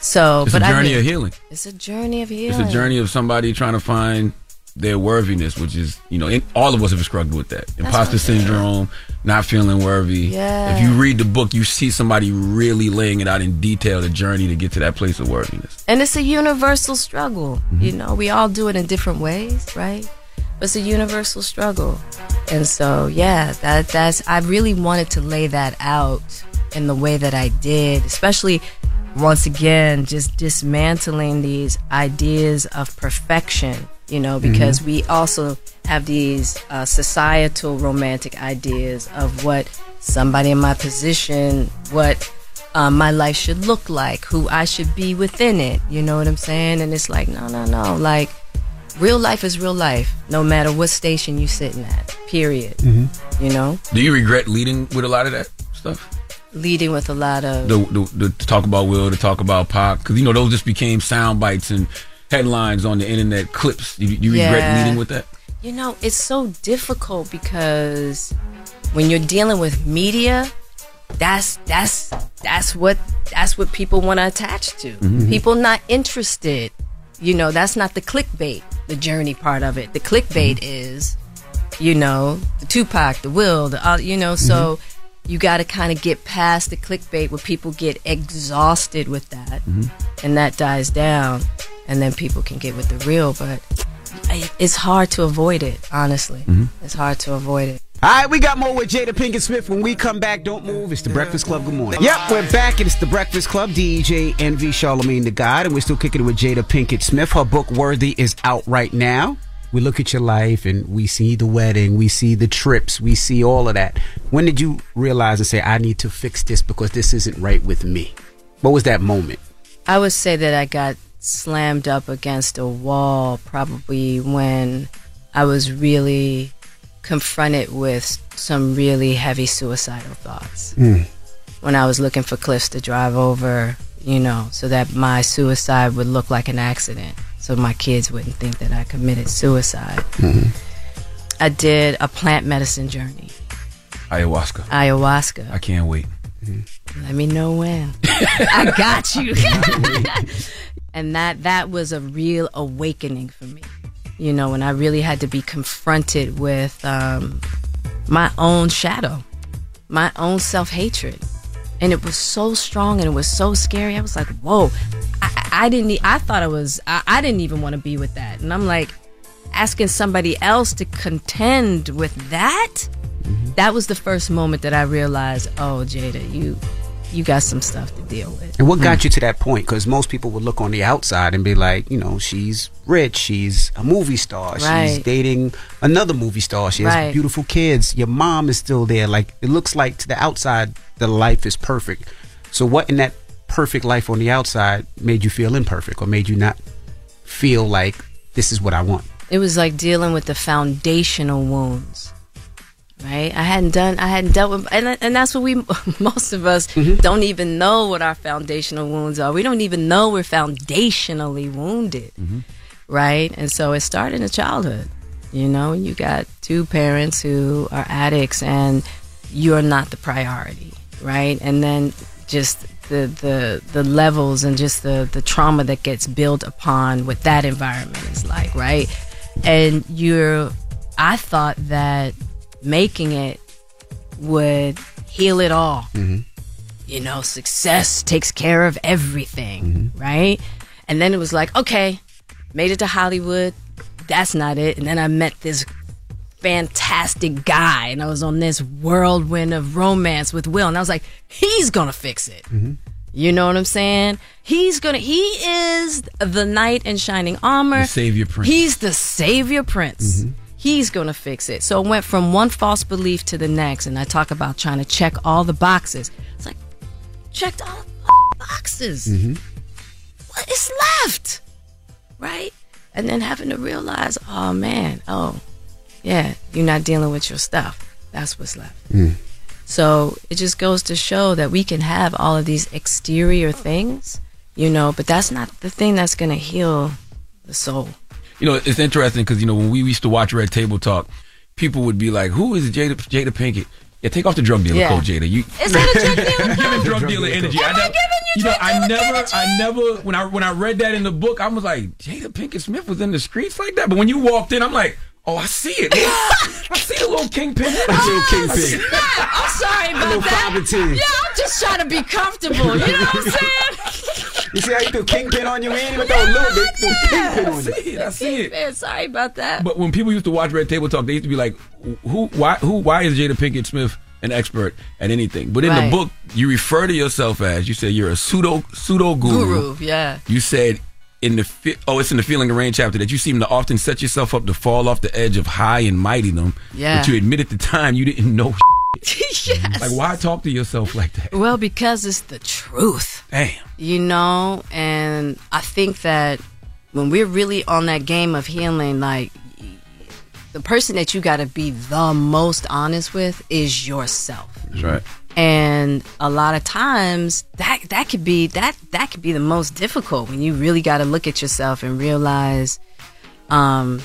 So, It's but a I journey mean- of healing. It's a journey of healing. It's a journey of somebody trying to find their worthiness, which is you know in, all of us have struggled with that imposter syndrome, not feeling worthy. Yeah. If you read the book, you see somebody really laying it out in detail the journey to get to that place of worthiness. And it's a universal struggle. Mm-hmm. You know, we all do it in different ways, right? But it's a universal struggle. And so, yeah, that that's I really wanted to lay that out in the way that I did, especially once again just dismantling these ideas of perfection, you know, because Mhm. we also have these uh, societal romantic ideas of what somebody in my position, what um, my life should look like, who I should be within it. You know what I'm saying? And it's like, no, no, no. Like, real life is real life, no matter what station you're sitting at, period. Mm-hmm. You know? Do you regret leading with a lot of that stuff? Leading with a lot of. The, the, the to talk about Will, to talk about Pac, because you know those just became sound bites and headlines on the internet clips. You, you regret meeting with that? You know, it's so difficult because when you're dealing with media, that's that's that's what that's what people want to attach to. Mhm. People not interested. You know, that's not the clickbait, the journey part of it. The clickbait is, you know, the Tupac, the Will, the uh, you know, so you got to kind of get past the clickbait where people get exhausted with that and that dies down and then people can get with the real, but it's hard to avoid it, honestly. Mm-hmm. It's hard to avoid it. All right, we got more with Jada Pinkett Smith. When we come back, don't move. It's the Breakfast Club. Good morning. Yep, we're back. and It's the Breakfast Club. DJ Envy Charlemagne the God, and we're still kicking it with Jada Pinkett Smith. Her book Worthy is out right now. We look at your life and we see the wedding, we see the trips, we see all of that. When did you realize and say, I need to fix this because this isn't right with me? What was that moment? I would say that I got slammed up against a wall probably when I was really confronted with some really heavy suicidal thoughts. Hmm. When I was looking for cliffs to drive over, you know, so that my suicide would look like an accident, so my kids wouldn't think that I committed suicide. Mm-hmm. I did a plant medicine journey, Ayahuasca. ayahuasca. I can't wait. Let me know when. I got you. and that that was a real awakening for me. You know, when I really had to be confronted with um, my own shadow, my own self hatred, and it was so strong and it was so scary. I was like, "Whoa!" I, I didn't. e- I thought I was. I, I didn't even want to be with that. And I'm like, asking somebody else to contend with that. That was the first moment that I realized, oh, Jada, you you got some stuff to deal with. And what got hmm. you to that point? Because most people would look on the outside and be like, you know, she's rich, she's a movie star, she's dating another movie star, she has Right. beautiful kids, your mom is still there. Like, it looks like to the outside, the life is perfect. So, what in that perfect life on the outside made you feel imperfect or made you not feel like this is what I want? It was like dealing with the foundational wounds. Right? I hadn't done I hadn't dealt with and and that's what we most of us mm-hmm. don't even know what our foundational wounds are. We don't even know we're foundationally wounded. Mm-hmm. right? And so it started in childhood. You know, you got two parents who are addicts, and you're not the priority, right? And then just the the the levels and just the the trauma that gets built upon what that environment is like, right? And you're, I thought that making it would heal it all mm-hmm. you know, success takes care of everything, mm-hmm. right? And then it was like, okay, made it to Hollywood. That's not it. And then I met this fantastic guy, and I was on this whirlwind of romance with Will, and I was like, he's gonna fix it. Mm-hmm. You know what I'm saying? He's gonna. He is the knight in shining armor. The savior prince. He's the savior prince. He's gonna fix it. So it went from one false belief to the next, and I talk about trying to check all the boxes. It's like checked all the boxes. Mm-hmm. What is left? Right? And then having to realize, oh man, oh yeah, you're not dealing with your stuff. That's what's left. Mm. So it just goes to show that we can have all of these exterior things, you know, but that's not the thing that's going to heal the soul. You know, it's interesting because you know when we used to watch Red Table Talk, people would be like, "Who is Jada Jada Pinkett?" Yeah, take off the drug dealer Yeah. coat, Jada. You, Is that a drug dealer You're giving coat? drug dealer energy. I never, you know, I never, I never. When I when I read that in the book, I was like, Jada Pinkett Smith was in the streets like that. But when you walked in, I'm like, oh, I see it. I see the little kingpin. little oh, kingpin. I'm sorry about little that. five and ten. Yeah, I'm just trying to be comfortable. You know what I'm saying? You see how you threw kingpin on you? We ain't even throw a little bit. Threw kingpin on I you. see it. I see it. Man, sorry about that. But when people used to watch Red Table Talk, they used to be like, "Who? Why? Who? Why is Jada Pinkett Smith an expert at anything?" But in Right. the book, you refer to yourself as you said you're a pseudo pseudo guru. Guru, yeah. You said in the fe- oh, it's in the Feeling of Rain chapter that you seem to often set yourself up to fall off the edge of high and mightydom. Yeah. But you admit at the time you didn't know. yes. Like, why talk to yourself like that? Well, because it's the truth. Damn. You know, and I think that when we're really on that game of healing, like the person that you got to be the most honest with is yourself. That's right. And a lot of times that that could be that that could be the most difficult when you really got to look at yourself and realize um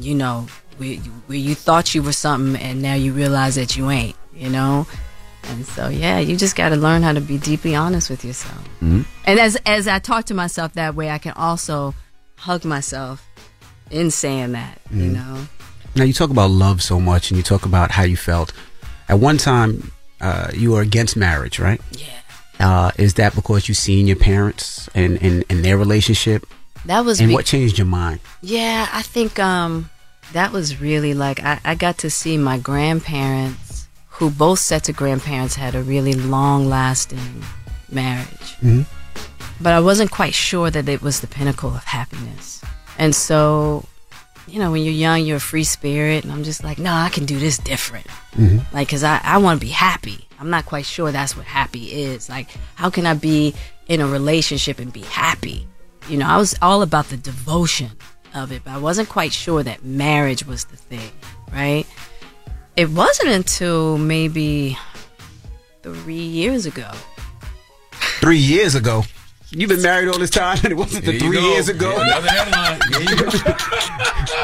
you know where, where you thought you were something and now you realize that you ain't, you know? And so yeah, you just got to learn how to be deeply honest with yourself. Mm-hmm. And as as I talk to myself that way, I can also hug myself in saying that, you Mhm. know. Now you talk about love so much, and you talk about how you felt. At one time, uh, you are against marriage, right? Yeah. Uh, is that because you seen your parents and, and, and their relationship? That was and what changed your mind? Yeah, I think um that was really like I, I got to see my grandparents who both sets of grandparents had a really long lasting marriage. Mhm. But I wasn't quite sure that it was the pinnacle of happiness. And so, you know, when you're young, you're a free spirit, and I'm just like, no, I can do this different. Mhm. Like, cause I, I want to be happy. I'm not quite sure that's what happy is. Like, how can I be in a relationship and be happy? You know, I was all about the devotion of it, but I wasn't quite sure that marriage was the thing, right? It wasn't until maybe three years ago. Three years ago. You've been married all this time, and it wasn't the three go. years ago. Another headline. There you go.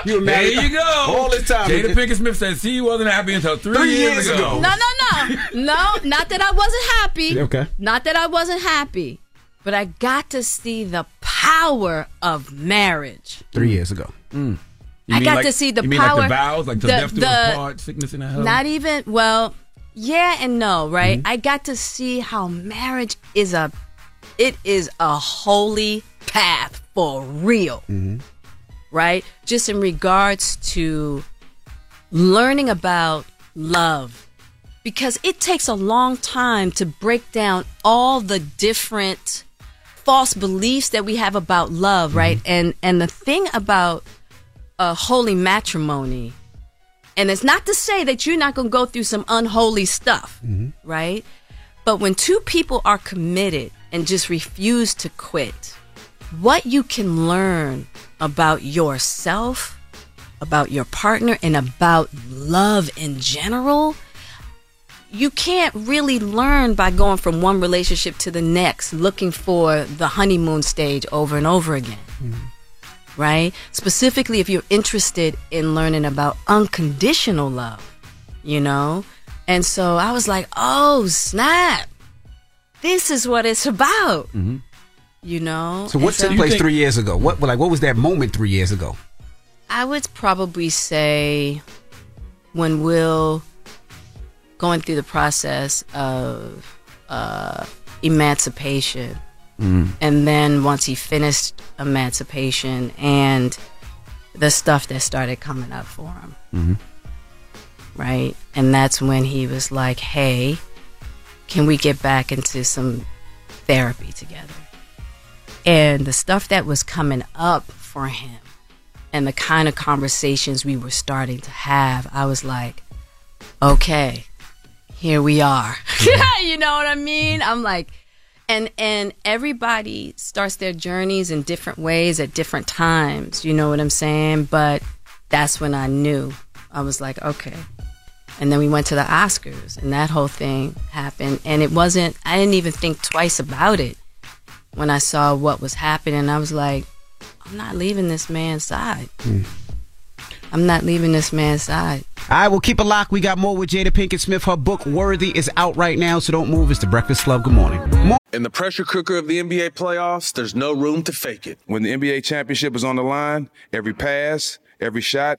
You were married There you go. all this time. Jada Pinkett Smith said she wasn't happy until three, Three years, years ago. No, no, no. No, not that I wasn't happy. Okay. Not that I wasn't happy, but I got to see the power of marriage. Three years ago. Mm. You I got like- to see the you mean power. like the vows, like the, the- death to the- us part, sickness in the hell. Not even well, yeah and no, right? Mm-hmm. I got to see how marriage is a it is a holy path for real. Mm-hmm. Right? Just in regards to learning about love. Because it takes a long time to break down all the different false beliefs that we have about love, mm-hmm. right? And and the thing about a holy matrimony and it's not to say that you're not going to go through some unholy stuff, mm-hmm. right? But when two people are committed and just refuse to quit, what you can learn about yourself, about your partner, and about love in general, you can't really learn by going from one relationship to the next, looking for the honeymoon stage over and over again mm-hmm. right? Specifically, if you're interested in learning about unconditional love, you know? And so I was like, oh, snap. This is what it's about, you know? So what And took place three years ago? What like what was that moment three years ago? I would probably say when Will going through the process of uh, emancipation, and then once he finished emancipation and the stuff that started coming up for him, Mm-hmm. right? And that's when he was like, hey, can we get back into some therapy together? And the stuff that was coming up for him and the kind of conversations we were starting to have, I was like, okay, here we are. you know what I mean? I'm like, and and everybody starts their journeys in different ways at different times. You know what I'm saying? But that's when I knew. I was like, okay. And then we went to the Oscars, and that whole thing happened. And it wasn't. I didn't even think twice about it when I saw what was happening. I was like, I'm not leaving this man's side. Hmm. I'm not leaving this man's side. All right, we'll keep a lock. We got more with Jada Pinkett Smith. Her book, Worthy, is out right now, so don't move. It's the Breakfast Club. Good morning. More- In the pressure cooker of the NBA playoffs, there's no room to fake it. When the NBA championship is on the line, every pass, every shot,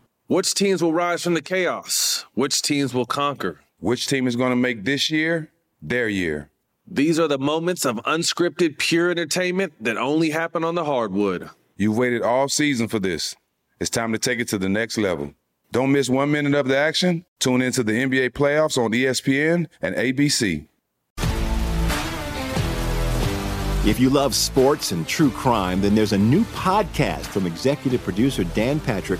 Which teams will rise from the chaos? Which teams will conquer? Which team is going to make this year their year? These are the moments of unscripted, pure entertainment that only happen on the hardwood. You've waited all season for this. It's time to take it to the next level. Don't miss one minute of the action. Tune into the NBA playoffs on ESPN and ABC. If you love sports and true crime, then there's a new podcast from executive producer Dan Patrick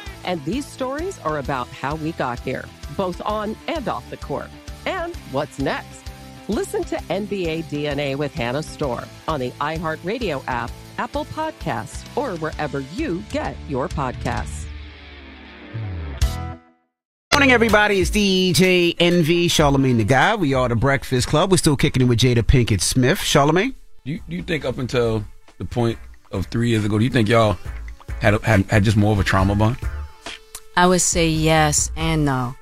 And these stories are about how we got here, both on and off the court. And what's next? Listen to NBA DNA with Hannah Storm on the iHeartRadio app, Apple Podcasts, or wherever you get your podcasts. morning, everybody. It's DJ Envy, Charlemagne the God. We are the Breakfast Club. We're still kicking it with Jada Pinkett Smith. Charlemagne? Do you, do you think up until the point of three years ago, do you think y'all had, a, had had just more of a trauma bond? I would say yes and no.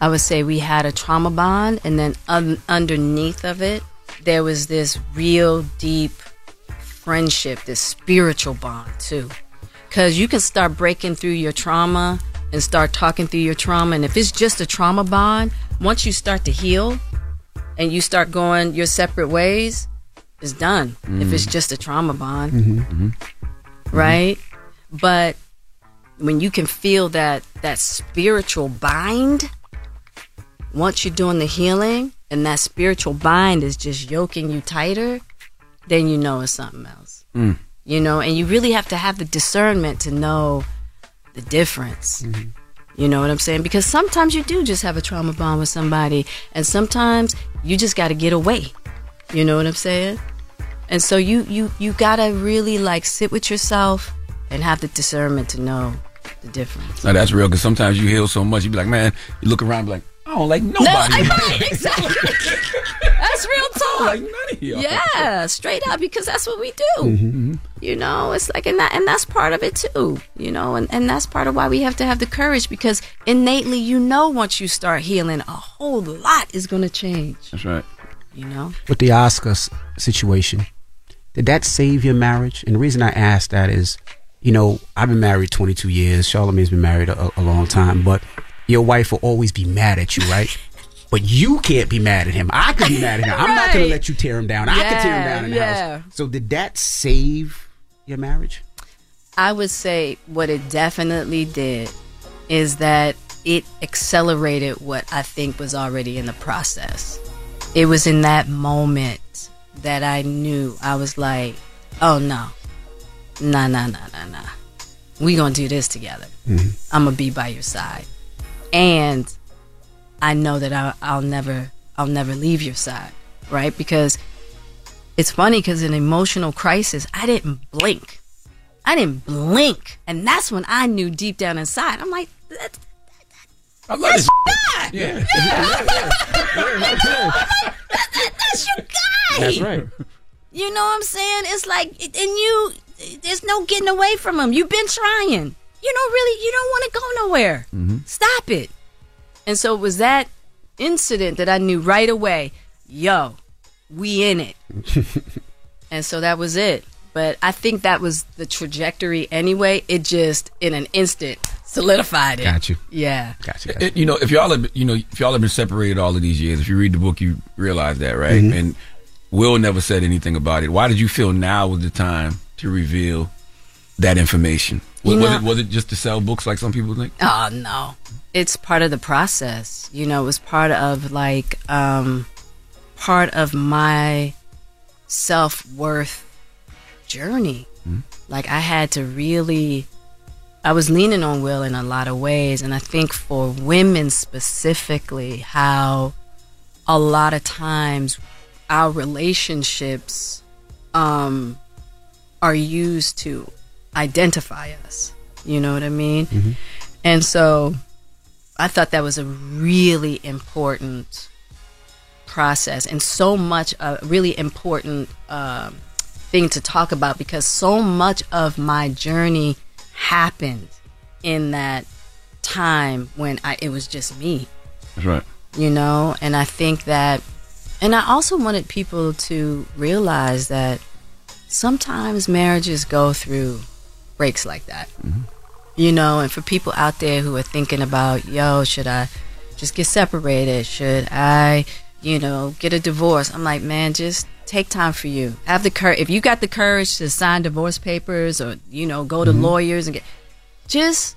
I would say we had a trauma bond, and then un- underneath of it, there was this real deep friendship, this spiritual bond too. Because you can start breaking through your trauma and start talking through your trauma. And if it's just a trauma bond, once you start to heal and you start going your separate ways, it's done. If it's Mm. just a trauma bond, Mm-hmm. right? But when you can feel that that spiritual bind, once you're doing the healing and that spiritual bind is just yoking you tighter, then you know it's something else. Mm. You know, and you really have to have the discernment to know the difference. You know what I'm saying? Because sometimes you do just have a trauma bond with somebody, and sometimes you just got to get away. You know what I'm saying? And so you you you gotta really like sit with yourself and have the discernment to know the difference. Now that's real because sometimes you heal so much, you be like, man, you look around, be like, I don't like nobody. No, I- exactly. That's real talk. like none of y'all. Yeah, straight up because that's what we do. Mm-hmm. You know, it's like and that and that's part of it too. You know, and and that's part of why we have to have the courage because innately you know once you start healing, a whole lot is going to change. That's right. You know. With the Oscar situation, did that save your marriage? And the reason I ask that is, you know, I've been married 22 years. Charlemagne's been married a, a long time, but your wife will always be mad at you, right? But you can't be mad at him. I could be mad at him. I'm not going to let you tear him down. I could tear him down in the yeah. house. So did that save your marriage? I would say what it definitely did is that it accelerated what I think was already in the process. It was in that moment that I knew I was like, oh no, nah, nah, nah, nah, nah. We gonna do this together. Mm-hmm. I'm gonna be by your side, and I know that I, I'll never, I'll never leave your side, right? Because it's funny because in emotional crisis, I didn't blink. I didn't blink, and that's when I knew deep down inside. I'm like, that, I love this. Yeah. that's your guy. That's right. You know what I'm saying? It's like, and you, there's no getting away from him. You've been trying. You don't really, you don't want to go nowhere. Stop it. And so it was that incident that I knew right away, yo, we in it. and so that was it. But I think that was the trajectory anyway. It just, in an instant, solidified it. Got you. Yeah. Gotcha. It- you know, if y'all have, you know, if y'all have been separated all of these years, if you read the book, you realize that, right? Mhm. And Will never said anything about it. Why did you feel now was the time to reveal that information? Was, You was it was it just to sell books like some people think? Oh no. It's part of the process. You know, it was part of like um part of my self-worth journey. Like I had to really I was leaning on Will in a lot of ways and I think for women specifically how a lot of times our relationships um are used to identify us. You know what I mean? And so I thought that was a really important process and so much a really important um, thing to talk about because so much of my journey happened in that time when I, it was just me That's right. you know and i think that and i also wanted people to realize that sometimes marriages go through breaks like that. You know and for people out there who are thinking about yo should i just get separated? Should i you know get a divorce? I'm like man just take time for you. Have the courage if you got the courage to sign divorce papers or you know go to Mhm. lawyers and get just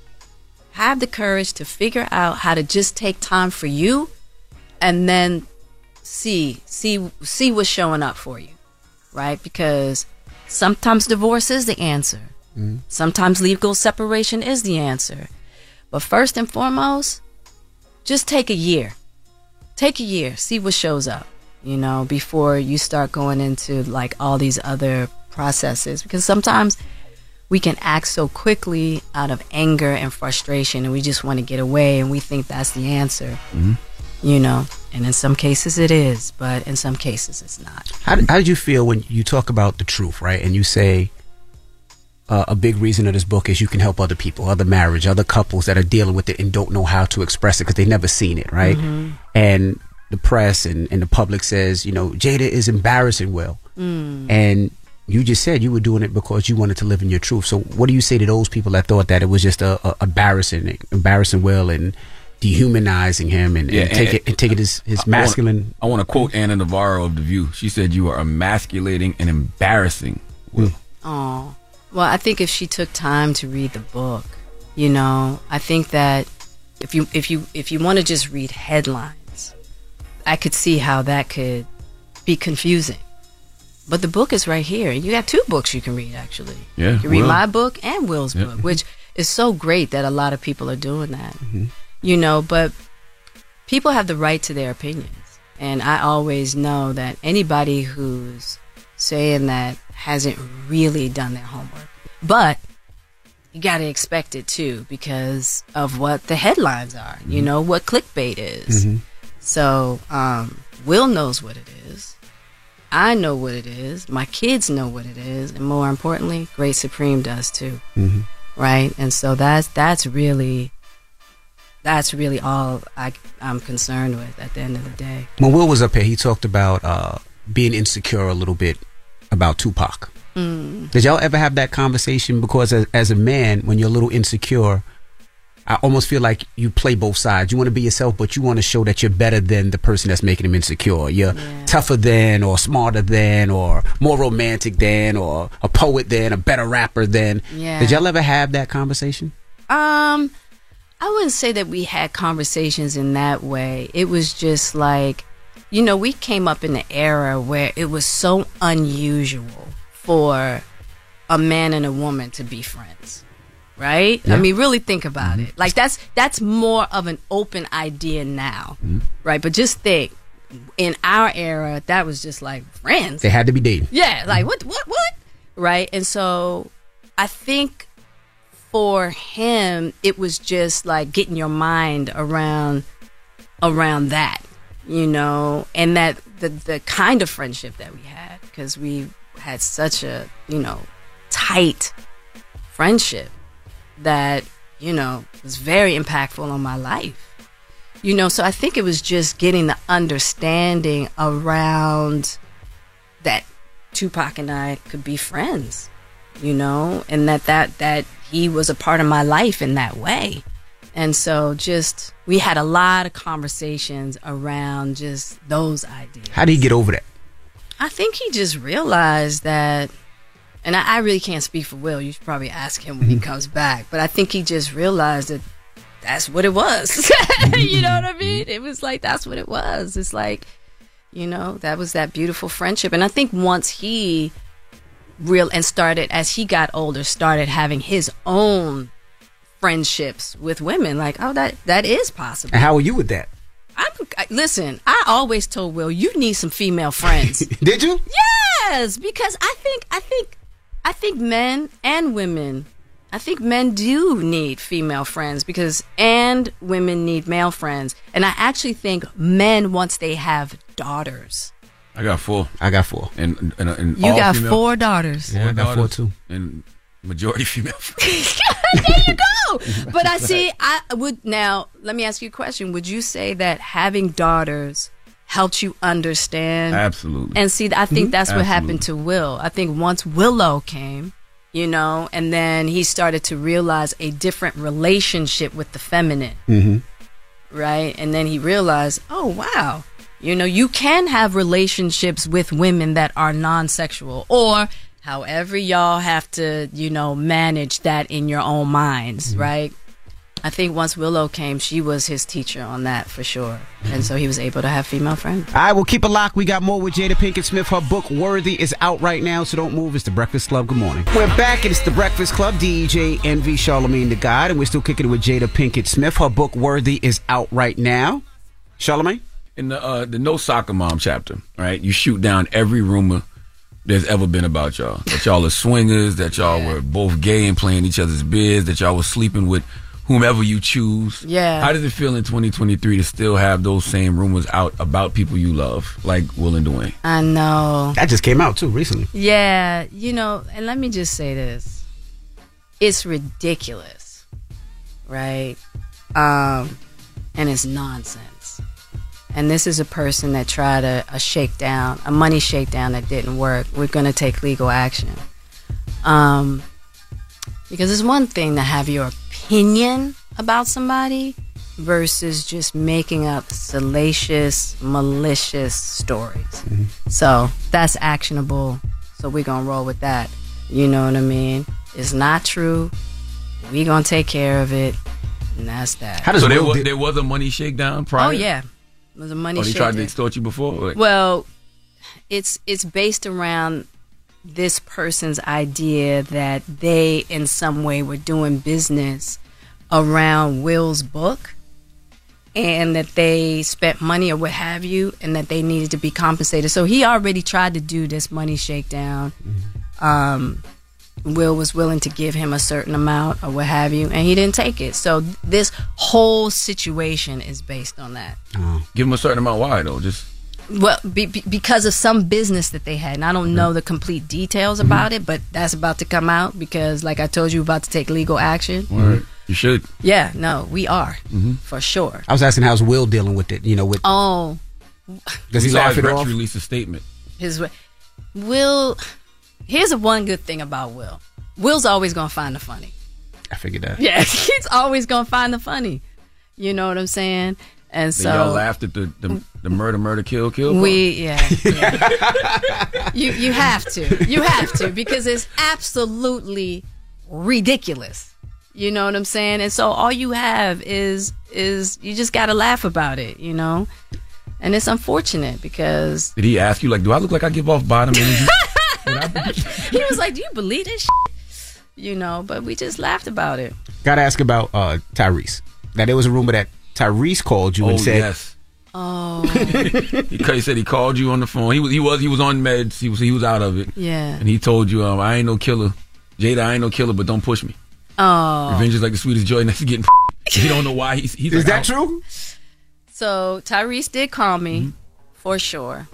have the courage to figure out how to just take time for you and then see see see what's showing up for you right? Because sometimes divorce is the answer. Sometimes legal separation is the answer. But first and foremost just take a year. Take a year. See what shows up you know before you start going into like all these other processes. Because sometimes we can act so quickly out of anger and frustration, and we just want to get away, and we think that's the answer. Mhm. You know, and in some cases it is, but in some cases it's not. How, how did you feel when you talk about the truth, right? And you say uh, a big reason of this book is you can help other people, other marriage, other couples that are dealing with it and don't know how to express it because they've never seen it, right? Mhm. And the press and, and the public says, you know, Jada is embarrassing, Will. Mm. And you just said you were doing it because you wanted to live in your truth. So what do you say to those people that thought that it was just a, a embarrassing, embarrassing Will and dehumanizing him and, and take it and take it as his masculine? I want to quote Ana Navarro of The View. She said, You are emasculating and embarrassing. Oh, well, I think if she took time to read the book, you know, I think that if you if you if you want to just read headlines, I could see how that could be confusing. But the book is right here. You have two books you can read actually. Yeah, you can read Will. my book and Will's Yeah. book, which is so great that a lot of people are doing that. Mm-hmm. You know, but people have the right to their opinions. And I always know that anybody who's saying that hasn't really done their homework. But you got to expect it too because of what the headlines are, you know, what clickbait is. Mhm. So, um, Will knows what it is. I know what it is. My kids know what it is. And more importantly, Great Supreme does too. Mhm. Right. And so that's, that's really, that's really all I, I'm concerned with at the end of the day. When Will was up here, he talked about uh, being insecure a little bit about Tupac. Mm. Did y'all ever have that conversation? Because as, as a man, when you're a little insecure, I almost feel like you play both sides. You want to be yourself, but you want to show that you're better than the person that's making him insecure. You're tougher than, or smarter than, or more romantic than, or a poet than, a better rapper than. Yeah. Did y'all ever have that conversation? Um, I wouldn't say that we had conversations in that way. It was just like, you know, we came up in an era where it was so unusual for a man and a woman to be friends. Right? Yeah. I mean, really think about mm-hmm. it. Like that's that's more of an open idea now. Mm-hmm. Right? But just think in our era, that was just like friends. They had to be dating. Yeah, like mm-hmm. what, what, what? Right. And so I think for him, it was just like getting your mind around, around that, you know, and that the, the kind of friendship that we had, because we had such a, you know, tight friendship that, you know, was very impactful on my life. You know, so I think it was just getting the understanding around that Tupac and I could be friends, you know, and that that that he was a part of my life in that way. And so just we had a lot of conversations around just those ideas. How did he get over that? I think he just realized that and I, I really can't speak for Will. You should probably ask him when he mm-hmm. comes back. But I think he just realized that that's what it was. you know what I mm-hmm. mean? It was like that's what it was. It's like, you know, that was that beautiful friendship. And I think once he real and started as he got older, started having his own friendships with women, like, oh that that is possible. And how were you with that? I'm, listen, I always told Will, you need some female friends. Did you? Yes, because I think I think I think men and women I think men do need female friends because and women need male friends. And I actually think men once they have daughters. I got four. I got four. And, and, and You all got female- four daughters. Yeah, I got four, too. And majority female. there you go. But I see I would now let me ask you a question. Would you say that having daughters helped you understand Absolutely. And see, I think Mhm. that's what happened to Will. I think once Willow came, you know, and then he started to realize a different relationship with the feminine, Mm-hmm. right? And then he realized, oh, wow, you know, you can have relationships with women that are non sexual or however y'all have to, you know, manage that in your own minds, mm-hmm. right? I think once Willow came, she was his teacher on that for sure. Mm-hmm. And so he was able to have female friends. All right, we'll keep it locked. We got more with Jada Pinkett Smith. Her book, Worthy, is out right now, so don't move. It's The Breakfast Club. Good morning. We're back. It's The Breakfast Club. DJ Envy, Charlemagne the God, and we're still kicking it with Jada Pinkett Smith. Her book, Worthy, is out right now. Charlemagne? In the uh, the No Soccer Mom chapter, right? You shoot down every rumor there's ever been about y'all. That y'all are swingers, that y'all were both gay and playing each other's biz, that y'all was sleeping with whomever you choose. Yeah. How does it feel in 2023 to still have those same rumors out about people you love, like Will and Duane? I know. That just came out too recently. Yeah, you know, and let me just say this. It's ridiculous. Right? Um and it's nonsense. And this is a person that tried a, a shakedown, a money shakedown that didn't work. We're going to take legal action. Um, because it's one thing to have your opinion about somebody versus just making up salacious, malicious stories. So that's actionable. So we're going to roll with that. You know what I mean? It's not true. We're going to take care of it. And that's that. so there was, there was a money shakedown prior? Oh, yeah. It was a money Oh, they tried to extort you before? Like- Well, it's it's based around this person's idea that they in some way were doing business around Will's book and that they spent money or what have you and that they needed to be compensated. So he already tried to do this money shakedown. Um Will was willing to give him a certain amount or what have you, and he didn't take it. So this whole situation is based on that. Give them a certain amount. Why though? Just Well, be, be- because of some business that they had, and I don't know the complete details about it, but that's about to come out because, like I told you, about to take legal action. Word. you should. Yeah, no, we are Mhm. for sure. I was asking how's Will dealing with it. You know, with Oh, does he We saw laugh it off? Release a statement. his wa- Will. Here's a one good thing about Will. Will's always gonna find the funny. I figured that. Yeah, he's always gonna find the funny. You know what I'm saying? And Then y'all so laughed at the, the the murder, murder, kill, kill. part? We yeah, yeah. you you have to you have to because it's absolutely ridiculous. You know what I'm saying? And so all you have is is you just got to laugh about it. You know, and it's unfortunate because Did he ask you like, do I look like I give off bottom energy? he was like, "Do you believe this?" Shit? You know, but we just laughed about it. Got to ask about uh, Tyrese. Now there was a rumor that Tyrese called you oh and said, yes. Oh, he, he said he called you on the phone. He was he was he was on meds. He was he was out of it. Yeah. And he told you, um, I ain't no killer. Jada, I ain't no killer, but don't push me. oh. Revenge is like the sweetest joy next to getting. he don't know why he's. he's Is like, that out. true? So Tyrese did call me for sure,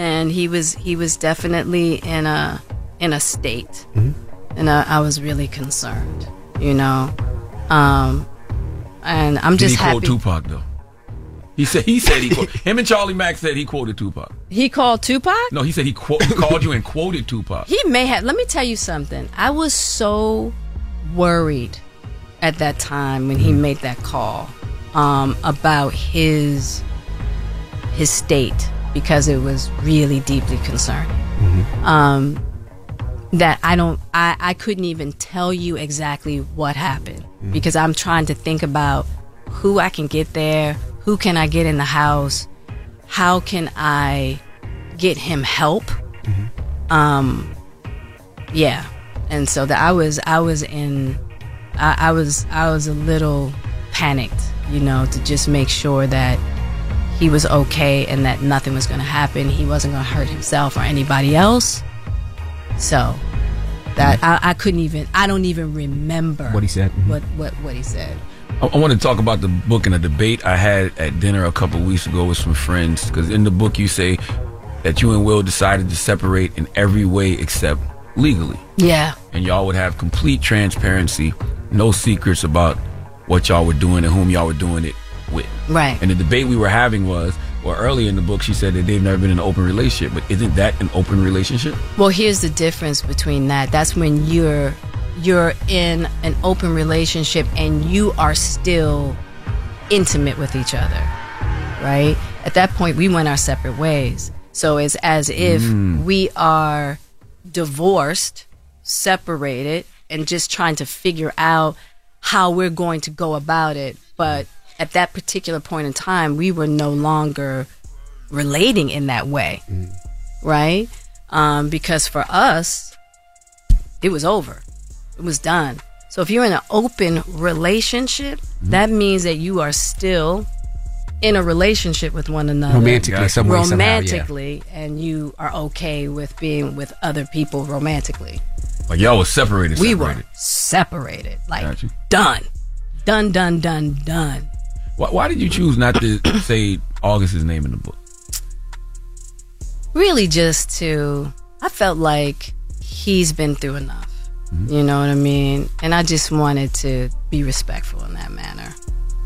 and he was he was definitely in a in a state, and I, I was really concerned, you know, um, and I'm Did just he happy. quote Tupac though? He said he said he quote, him and Charlie Mack said he quoted Tupac. He called Tupac. No, he said he, quote, he called you and quoted Tupac. He may have. Let me tell you something. I was so worried at that time when he made that call um, about his his state because it was really deeply concerning. Um, that I don't. I I couldn't even tell you exactly what happened because I'm trying to think about who I can get there, who can I get in the house, how can I get him help. Um, yeah, and so that I was I was in I, I was I was a little panicked, you know, to just make sure that he was okay and that nothing was going to happen. He wasn't going to hurt himself or anybody else. So that I, I couldn't even I don't even remember What he said. Mhm. What what what he said. I, I want to talk about the book and a debate I had at dinner a couple weeks ago with some friends. Because in the book, you say that you and Will decided to separate in every way except legally. Yeah. And y'all would have complete transparency, no secrets about what y'all were doing and whom y'all were doing it with. Right. And the debate we were having was, well, early in the book, she said that they've never been in an open relationship. But isn't that an open relationship? Well, here's the difference between that. That's when you're you're in an open relationship and you are still intimate with each other. Right? At that point we went our separate ways. So it's as if Mm. we are divorced, separated and just trying to figure out how we're going to go about it. But at that particular point in time, we were no longer relating in that way right? Um, because for us, it was over, it was done. So if you're in an open relationship, that means that you are still in a relationship with one another Romantically, some way, somehow, yeah. romantically and you are okay with being with other people romantically Like y'all was separated. we separated. were separated like done done done done done Why, why did you choose not to say August's name in the book? really just to i felt like he's been through enough. Mm-hmm. You know what i mean? And i just wanted to be respectful in that manner.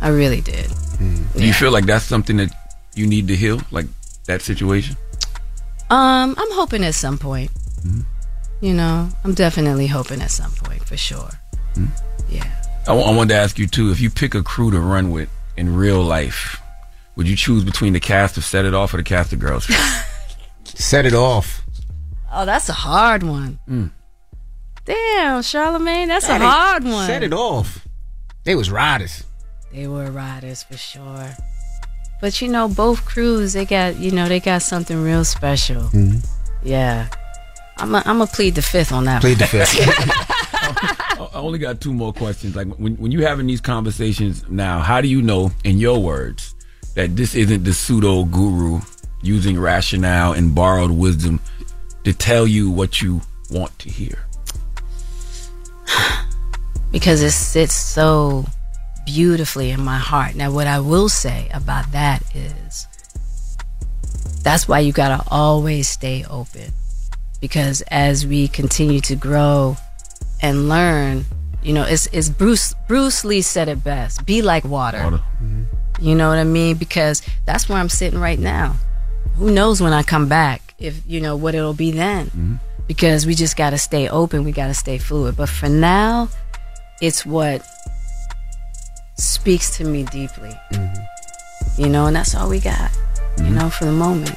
I really did. Mm-hmm. Do you feel like that's something that you need to heal, like that situation? um i'm hoping at some point. Mm-hmm. You know i'm definitely hoping at some point for sure. Yeah. I, wa- I wanted to ask you too. If you pick a crew to run with in real life, would you choose between the cast of Set It Off or the cast of Girls? Trip? Set it off. oh that's a hard one Mm. damn charlemagne that's Yeah, a hard one Set it off. They was riders. They were riders for sure. But you know, both crews, they got, you know, they got something real special. Yeah. I'm going to plead the fifth on that Plead the fifth. I only got two more questions. Like when when you having these conversations now, how do you know, in your words, that this isn't the pseudo guru using rationale and borrowed wisdom to tell you what you want to hear? because it sits so beautifully in my heart. Now, what I will say about that is that's why you got to always stay open. Because as we continue to grow and learn, you know, it's, it's Bruce, Bruce Lee said it best be like water. Mm-hmm. You know what I mean? Because that's where I'm sitting right now. Who knows when I come back if, you know, what it'll be then. Mm-hmm. Because we just got to stay open, we got to stay fluid. But for now, it's what speaks to me deeply. Mm-hmm. You know, and that's all we got, you know, for the moment.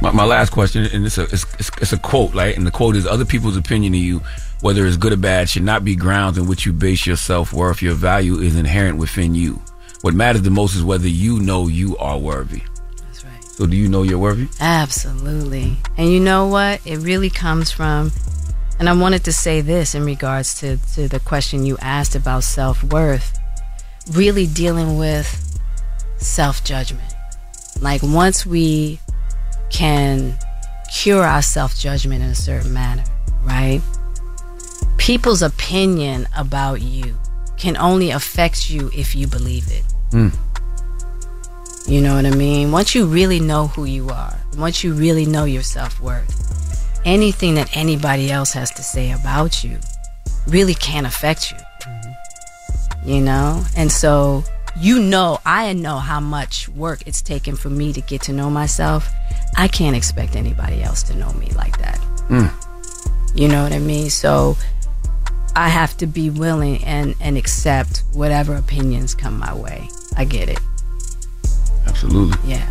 My, my last question, and it's a it's, it's, it's a quote, right? And the quote is: "Other people's opinion of you, whether it's good or bad, should not be grounds in which you base your self worth. Your value is inherent within you. What matters the most is whether you know you are worthy." That's right. So, do you know you're worthy? Absolutely. And you know what? It really comes from, and I wanted to say this in regards to, to the question you asked about self worth, really dealing with self judgment. Like once we can cure our self judgment in a certain manner, right? People's opinion about you can only affect you if you believe it. Hmm. You know what I mean? Once you really know who you are, once you really know your self worth, anything that anybody else has to say about you really can't affect you. Mm-hmm. You know? And so you know, I know how much work it's taken for me to get to know myself. I can't expect anybody else to know me like that. Hmm. You know what I mean? So I have to be willing and, and accept whatever opinions come my way. I get it. Absolutely. Yeah.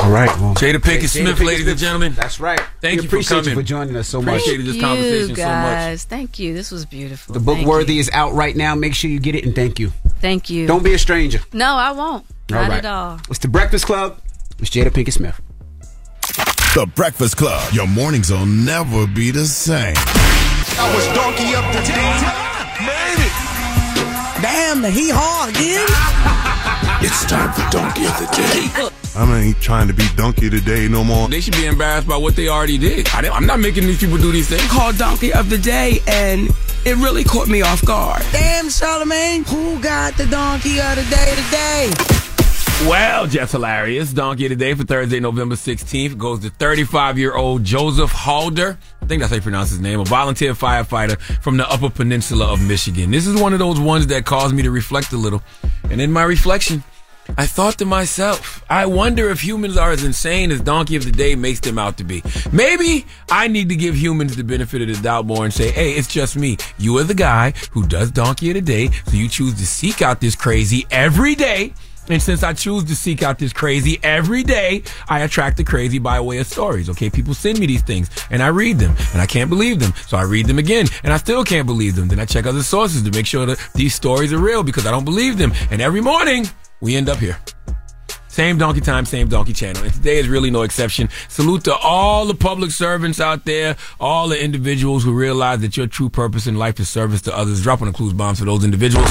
All right. Well, Jada Pinkett Jada Smith, Pinkett ladies and gentlemen. That's right. Thank We you for coming. you for joining us so much. Appreciated this you conversation so much. guys. Thank you. This was beautiful. The book Thank Worthy you. is out right now. Make sure you get it and thank you. Thank you. Don't be a stranger. No, I won't. Not right. at all. It's the Breakfast Club. It's Jada Pinkett Smith. The Breakfast Club. Your mornings will never be the same. I was donkey up the day. Made it. Damn, the hee haw again. It's time for Donkey of the Day. I ain't trying to be donkey today no more. They should be embarrassed by what they already did. I, am not making these people do these things. Called donkey of the day, and it really caught me off guard. Damn, Charlemagne, who got the donkey of the day today? Well, just hilarious. Donkey of the Day for Thursday, November 16th goes to 35 year old Joseph Halder. I think that's how you pronounce his name. A volunteer firefighter from the Upper Peninsula of Michigan. This is one of those ones that caused me to reflect a little. And in my reflection, I thought to myself, I wonder if humans are as insane as Donkey of the Day makes them out to be. Maybe I need to give humans the benefit of the doubt more and say, hey, it's just me. You are the guy who does Donkey of the Day, so you choose to seek out this crazy every day. And since I choose to seek out this crazy every day, I attract the crazy by way of stories. Okay, people send me these things and I read them and I can't believe them. So I read them again and I still can't believe them. Then I check other sources to make sure that these stories are real because I don't believe them. And every morning we end up here. Same donkey time, same donkey channel. And today is really no exception. Salute to all the public servants out there, all the individuals who realize that your true purpose in life is service to others. Dropping the clues bombs for those individuals.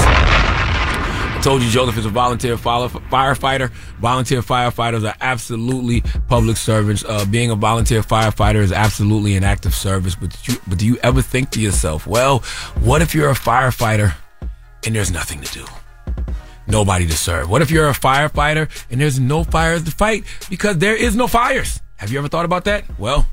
I told you Joseph is a volunteer firefighter. Volunteer firefighters are absolutely public servants. Uh, being a volunteer firefighter is absolutely an act of service. But you, but do you ever think to yourself, well, what if you're a firefighter and there's nothing to do? Nobody to serve. What if you're a firefighter and there's no fires to fight because there is no fires? Have you ever thought about that? Well,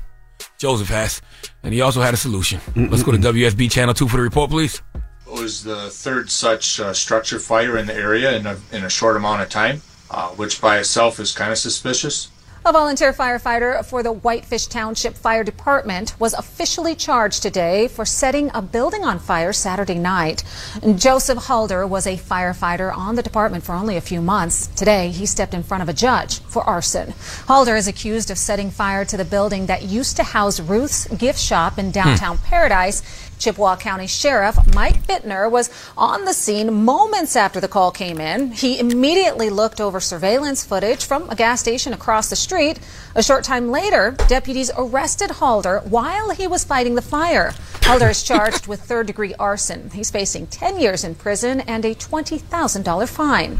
Joseph has, and he also had a solution. Let's go to WSB Channel 2 for the report, please. Was the third such uh, structure fire in the area in a, in a short amount of time, uh, which by itself is kind of suspicious. A volunteer firefighter for the Whitefish Township Fire Department was officially charged today for setting a building on fire Saturday night. Joseph Halder was a firefighter on the department for only a few months. Today, he stepped in front of a judge for arson. Halder is accused of setting fire to the building that used to house Ruth's gift shop in downtown Paradise. Chippewa County Sheriff Mike Bitnar was on the scene moments after the call came in. He immediately looked over surveillance footage from a gas station across the street. A short time later, deputies arrested Halder while he was fighting the fire. Halder is charged with third degree arson. He's facing 10 years in prison and a $20,000 fine.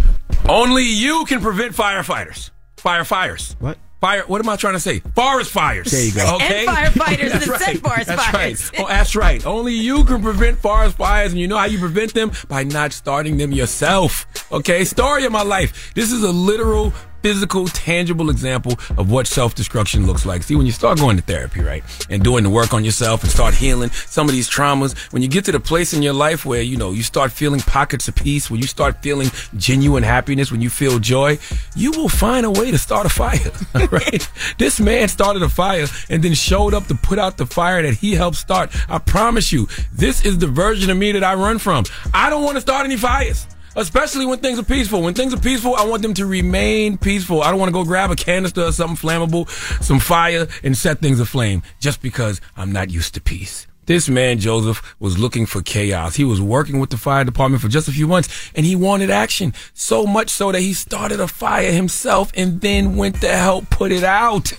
Only you can prevent firefighters. Firefighters. What? Fire. What am I trying to say? Forest fires. There you go. Okay. And firefighters That's that right. set forest that's fires. Right. Oh, that's right. Only you can prevent forest fires, and you know how you prevent them by not starting them yourself. Okay. Story of my life. This is a literal. Physical, tangible example of what self-destruction looks like. See, when you start going to therapy, right, and doing the work on yourself and start healing some of these traumas, when you get to the place in your life where, you know, you start feeling pockets of peace, when you start feeling genuine happiness, when you feel joy, you will find a way to start a fire, right? This man started a fire and then showed up to put out the fire that he helped start. I promise you, this is the version of me that I run from. I don't want to start any fires. Especially when things are peaceful. When things are peaceful, I want them to remain peaceful. I don't want to go grab a canister or something flammable, some fire, and set things aflame just because I'm not used to peace. This man, Joseph, was looking for chaos. He was working with the fire department for just a few months and he wanted action. So much so that he started a fire himself and then went to help put it out.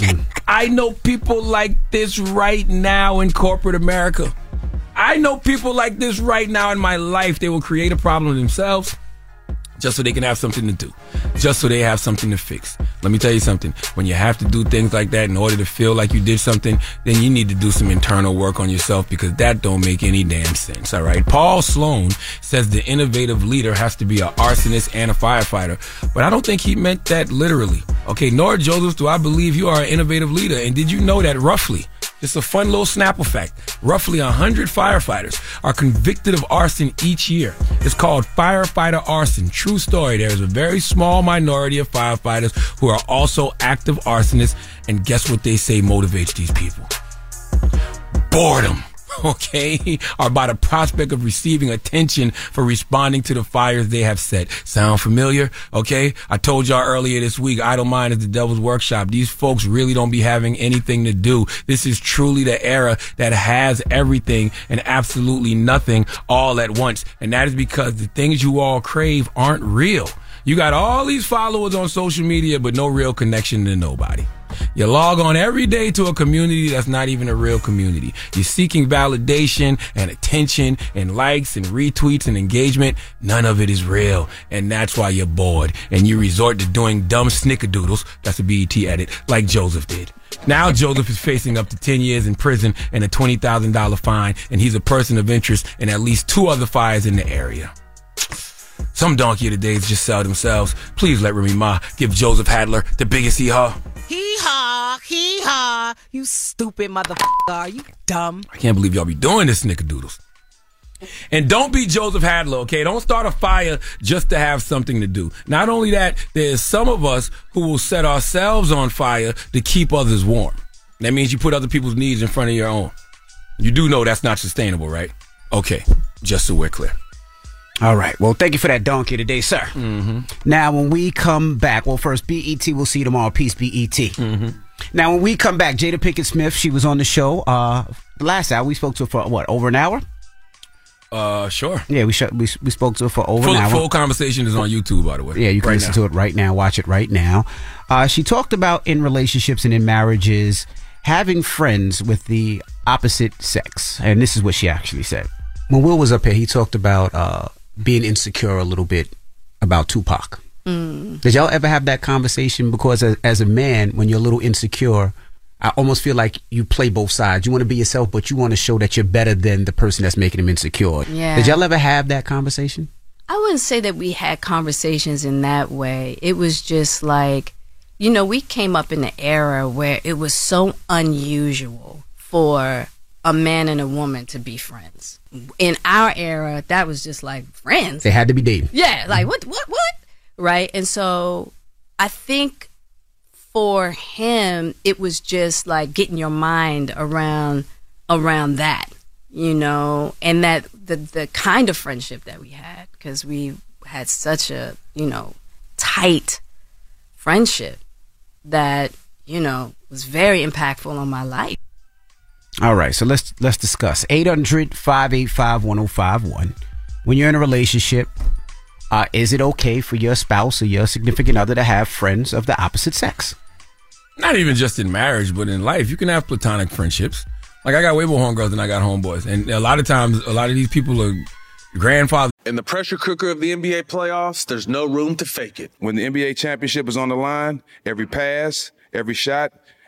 I know people like this right now in corporate America. I know people like this right now in my life. They will create a problem themselves just so they can have something to do, just so they have something to fix. Let me tell you something. When you have to do things like that in order to feel like you did something, then you need to do some internal work on yourself because that don't make any damn sense. All right. Paul Sloane says the innovative leader has to be an arsonist and a firefighter, but I don't think he meant that literally. Okay. Nor Joseph, do I believe you are an innovative leader. And did you know that roughly? Just a fun little Snapple fact. Roughly 100 firefighters are convicted of arson each year. It's called firefighter arson. True story. There's a very small minority of firefighters who are also active arsonists. And guess what they say motivates these people? Boredom. Okay, are by the prospect of receiving attention for responding to the fires they have set. Sound familiar? Okay, I told y'all earlier this week, idle mind is the devil's workshop. These folks really don't be having anything to do. This is truly the era that has everything and absolutely nothing all at once. And that is because the things you all crave aren't real. You got all these followers on social media, but no real connection to nobody. You log on every day to a community that's not even a real community. You're seeking validation and attention and likes and retweets and engagement. None of it is real. And that's why you're bored and you resort to doing dumb snickerdoodles. That's a BET edit like Joseph did. Now Joseph is facing up to 10 years in prison and a $20,000 fine. And he's a person of interest in at least two other fires in the area. Some donkey of the days just sell themselves. Please let Remy Ma give Joseph Hadler the biggest hee haw. Hee haw, hee haw. You stupid motherfucker. Are you dumb? I can't believe y'all be doing this, snickerdoodles. And don't be Joseph Hadlow, okay? Don't start a fire just to have something to do. Not only that, there's some of us who will set ourselves on fire to keep others warm. That means you put other people's needs in front of your own. You do know that's not sustainable, right? Okay, just so we're clear. All right. Well, thank you for that donkey today, sir. Mm-hmm. Now, when we come back, well, first, BET, we'll see you tomorrow. Peace, BET. Mm-hmm. Now, when we come back, Jada Pinkett Smith, she was on the show uh, last hour. We spoke to her for, what, over an hour? Uh, sure. Yeah, we, sh- we, we spoke to her for over Full, an hour. The full conversation is on YouTube, by the way. Yeah, you can Right listen now. to it right now. Watch it right now. Uh, she talked about in relationships and in marriages having friends with the opposite sex, and this is what she actually said. When Will was up here, he talked about uh, being insecure a little bit about Tupac. Mm. Did y'all ever have that conversation? Because as, as a man, when you're a little insecure, I almost feel like you play both sides. You want to be yourself, but you want to show that you're better than the person that's making him insecure. Yeah. Did y'all ever have that conversation? I wouldn't say that we had conversations in that way. It was just like, you know, we came up in an era where it was so unusual for a man and a woman to be friends. In our era, that was just like friends. They had to be dating. Yeah, like mm-hmm. what, what, what? Right. And so I think for him, it was just like getting your mind around around that, you know, and that the the kind of friendship that we had because we had such a you know tight friendship that you know was very impactful on my life. All right, so let's let's discuss 800-585-1051. When you're in a relationship, uh, is it okay for your spouse or your significant other to have friends of the opposite sex? Not even just in marriage, but in life, you can have platonic friendships. Like I got way more homegirls than I got homeboys, and a lot of times, a lot of these people are grandfathers. In the pressure cooker of the NBA playoffs, there's no room to fake it. When the NBA championship is on the line, every pass, every shot,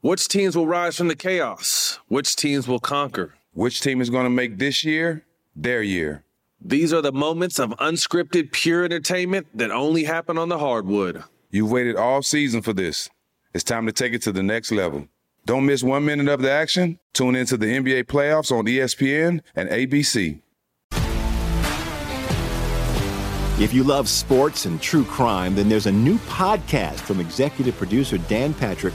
Which teams will rise from the chaos? Which teams will conquer? Which team is going to make this year their year? These are the moments of unscripted, pure entertainment that only happen on the hardwood. You've waited all season for this. It's time to take it to the next level. Don't miss one minute of the action. Tune into the NBA playoffs on ESPN and ABC. If you love sports and true crime, then there's a new podcast from executive producer Dan Patrick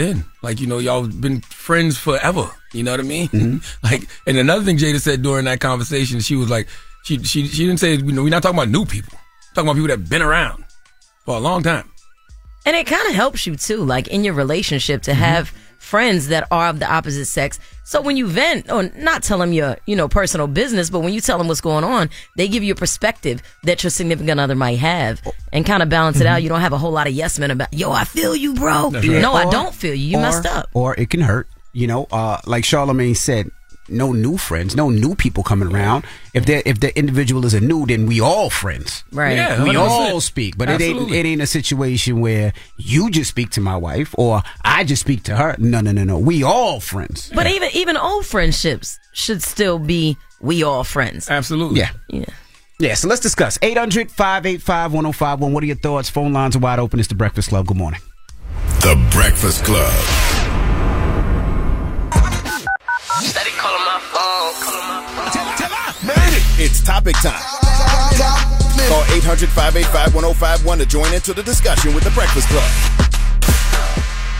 In. Like, you know, y'all been friends forever. You know what I mean? Mm-hmm. Like, and another thing Jada said during that conversation, she was like, she she she didn't say, you know, we're not talking about new people. We're talking about people that have been around for a long time. And it kind of helps you too, like in your relationship, Mm-hmm. to have friends that are of the opposite sex. So when you vent, or not tell them your, you know, personal business, but when you tell them what's going on, they give you a perspective that your significant other might have, and kind of balance it out. You don't have a whole lot of yes men about, yo, I feel you, bro. No, I don't feel you. You or- messed up. Or it can hurt. You know, uh, like Charlemagne said, no new friends, no new people coming around. If the if the individual is a new, then we all friends. Right. Yeah, we 100%. all speak. But it ain't it ain't a situation where you just speak to my wife or I just speak to her. No, no, no, no. We all friends. But even even old friendships should still be we all friends. Absolutely. Yeah. Yeah. Yeah, so let's discuss. 800 585 1051. What are your thoughts? Phone lines are wide open. It's the Breakfast Club. Good morning. The Breakfast Club. It's topic time. Call 800 585 1051 to join into the discussion with The Breakfast Club.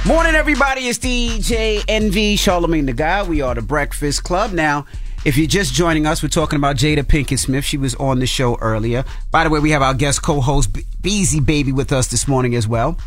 Morning, everybody. It's DJ Envy Charlemagne the God. We are the Breakfast Club. Now, if you're just joining us, we're talking about Jada Pinkett Smith. She was on the show earlier. By the way, we have our guest co-host B- Beezy Baby with us this morning as well.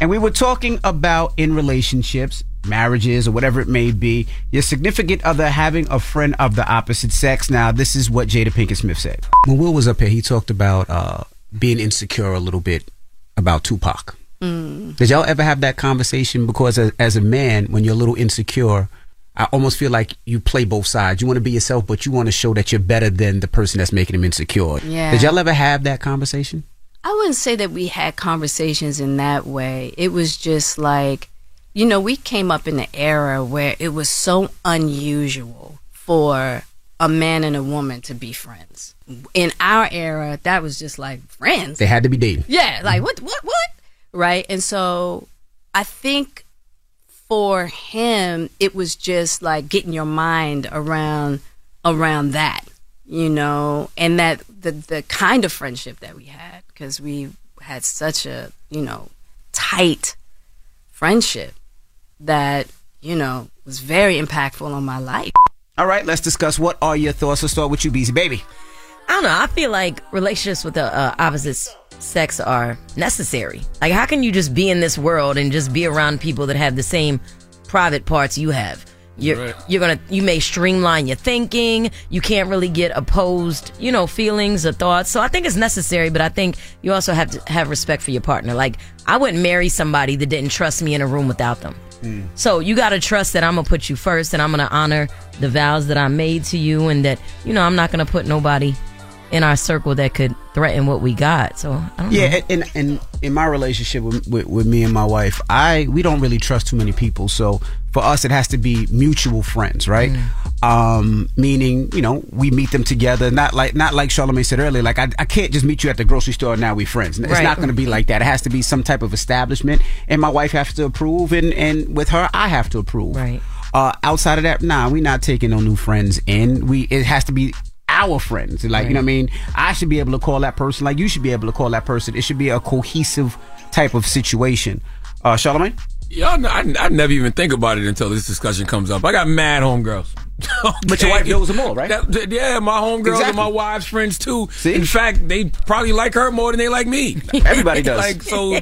And we were talking about in relationships, marriages, or whatever it may be, your significant other having a friend of the opposite sex. Now, this is what Jada Pinkett Smith said. When Will was up here, he talked about uh, being insecure a little bit about Tupac. Did y'all ever have that conversation? Because as, as a man, when you're a little insecure, I almost feel like you play both sides. You want to be yourself, but you want to show that you're better than the person that's making him insecure. Yeah. Did y'all ever have that conversation? I wouldn't say that we had conversations in that way. It was just like, you know, we came up in an era where it was so unusual for a man and a woman to be friends. In our era, that was just like friends. They had to be dating. Yeah, like mm-hmm. what, what, what? Right. And so I think for him, it was just like getting your mind around around that, you know, and that the the kind of friendship that we had because we had such a you know tight friendship that you know was very impactful on my life. All right, let's discuss what are your thoughts. Let's start with you, Beezy Baby. I don't know. I feel like relationships with the uh, opposite sex are necessary. Like, how can you just be in this world and just be around people that have the same private parts you have? You're Right. you're gonna you may streamline your thinking. You can't really get opposed, you know, feelings or thoughts. So I think it's necessary, but I think you also have to have respect for your partner. Like, I wouldn't marry somebody that didn't trust me in a room without them. Mm. So you got to trust that I'm gonna put you first, and I'm gonna honor the vows that I made to you, and that you know I'm not gonna put nobody in our circle that could threaten what we got. So I don't know. Yeah, and, and in my relationship with, with with me and my wife, I we don't really trust too many people. So for us, it has to be mutual friends, right? Um, meaning, you know, we meet them together. Not like not like Charlemagne said earlier. Like I, I can't just meet you at the grocery store and now we friends. It's Right. not going to be like that. It has to be some type of establishment, and my wife has to approve, and and with her, I have to approve. Right. Uh, outside of that, nah, we're not taking no new friends in. We it has to be our friends. Like you know what I mean. I should be able to call that person. Like you should be able to call that person. It should be a cohesive type of situation. Uh, Charlemagne. Y'all, know, I, I never even think about it until this discussion comes up. I got mad homegirls. But your wife knows them all, right? That- that- yeah, my homegirls Exactly. and my wife's friends too. In fact, they probably like her more than they like me. Everybody does. like so,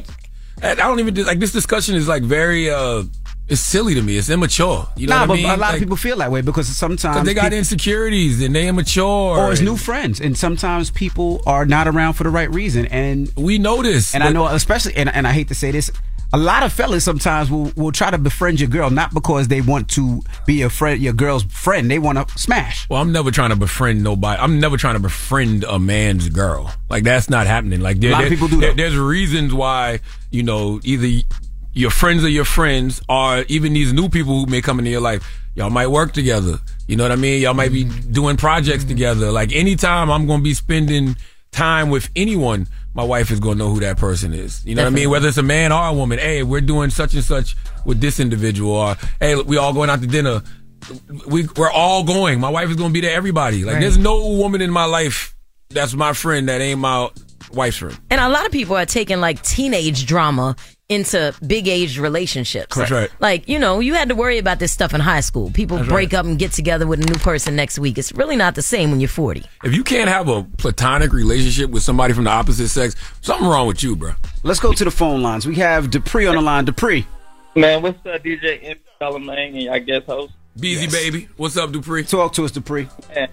I don't even like this discussion is like very uh it's silly to me. It's immature. You know nah, what but I mean? a lot Like, of people feel that way because sometimes they got people- insecurities and they immature. or it's and- new friends, and sometimes people are not around for the right reason, and we know this. And I know, especially, and, and I hate to say this, a lot of fellas sometimes will, will try to befriend your girl not because they want to be your friend, your girl's friend. They want to smash. Well, I'm never trying to befriend nobody. I'm never trying to befriend a man's girl. Like that's not happening. Like there, A lot of people do there- that. there's reasons why you know either your friends are your friends, or even these new people who may come into your life. Y'all might work together. You know what I mean? Y'all might be mm-hmm. doing projects mm-hmm. together. Like anytime I'm going to be spending time with anyone, my wife is going to know who that person is. You know what I mean? Whether it's a man or a woman. Hey, we're doing such and such with this individual, or hey, we all going out to dinner we we're all going. My wife is going to be there. Everybody. Like, Right. there's no woman in my life that's my friend that ain't my wife's friend. And a lot of people are taking like teenage drama into big age relationships. That's right. Like, you know, you had to worry about this stuff in high school. People That's break right. up and get together with a new person next week. It's really not the same when you're 40. If you can't have a platonic relationship with somebody from the opposite sex, something wrong with you, bro. Let's go to the phone lines. We have Dupree on the line. Dupree. Man, what's up, DJ M. Charlemagne and y'all guest host? Beezy baby, what's up, Dupree? Talk to us, Dupree. Yeah.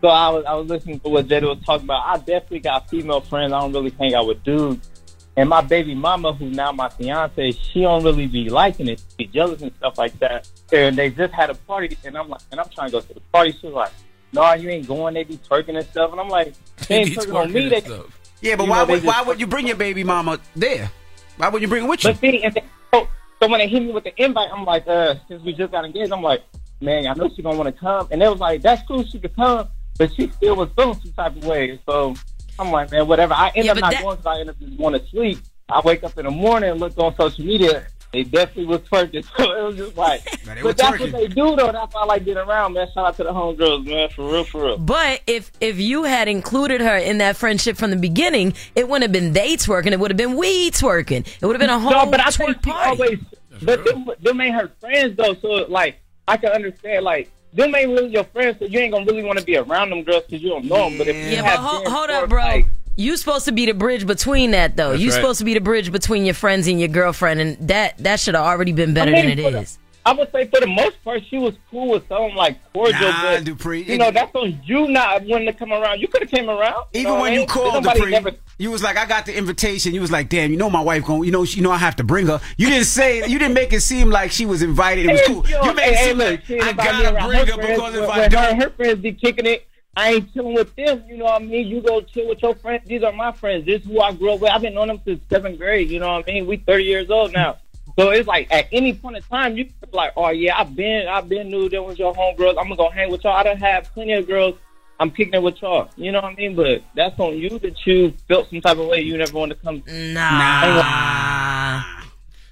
So I was I was listening to what Jada was talking about. I definitely got female friends. I don't really hang out with dudes. And my baby mama, who's now my fiance, she don't really be liking it. She be jealous and stuff like that. And they just had a party, and I'm like, and I'm trying to go to the party. She's like, "No, you ain't going. They be twerking and stuff." And I'm like, "They ain't be twerking on me." twerking They, and stuff. Yeah, but why know, would why would you bring your baby mama there? Why would you bring her with you? But see, and they, so, so when they hit me with the invite, I'm like, uh, since we just got engaged, I'm like, man, I know she gonna want to come. And they was like, that's cool, she could come, but she still was feeling some type of way. So I'm like, man, whatever. I end Yeah, up not that- going because I end up just going to sleep. I wake up in the morning and look on social media. They definitely was twerking. So it was just like, were but that's twerking. what they do though. That's why I like being around, man. Shout out to the homegirls, man, for real, for real. But if if you had included her in that friendship from the beginning, it wouldn't have been they twerking. It would have been we twerking. It would have been a whole No, but I think twerk she party. always, but them, them ain't her friends though. So like, I can understand like. Them ain't really your friends, so you ain't gonna really want to be around them girls because you don't know them. But if you Yeah, but have hold, friends hold up, bro. like, you supposed to be the bridge between that, though. You right. supposed to be the bridge between your friends and your girlfriend, and that that should have already been better I mean, than it for the- is. I would say for the most part, she was cool with something like cordial, Nah, but Dupree, you know that's on you not wanting to come around. You could have came around. Even know when you called Dupree, never you was like, I got the invitation. You was like, damn, you know my wife going, you know, she, you know I have to bring her. You didn't say, you didn't make it seem like she was invited. It was cool. Hey, You made hey, it hey, seem look, like I gotta bring her her friends, because if I don't, and her friends be kicking it. I ain't chilling with them. You know what I mean? You go chill with your friends. These are my friends. This is who I grew up with. I've been knowing them since seventh grade. You know what I mean? We thirty years old now. So it's like at any point in time, you feel like, oh yeah, I've been, I've been knew them was your homegirls. I'm gonna go hang with y'all. I done have plenty of girls. I'm kicking it with y'all. You know what I mean? But that's on you that you felt some type of way. You never want to come. Nah.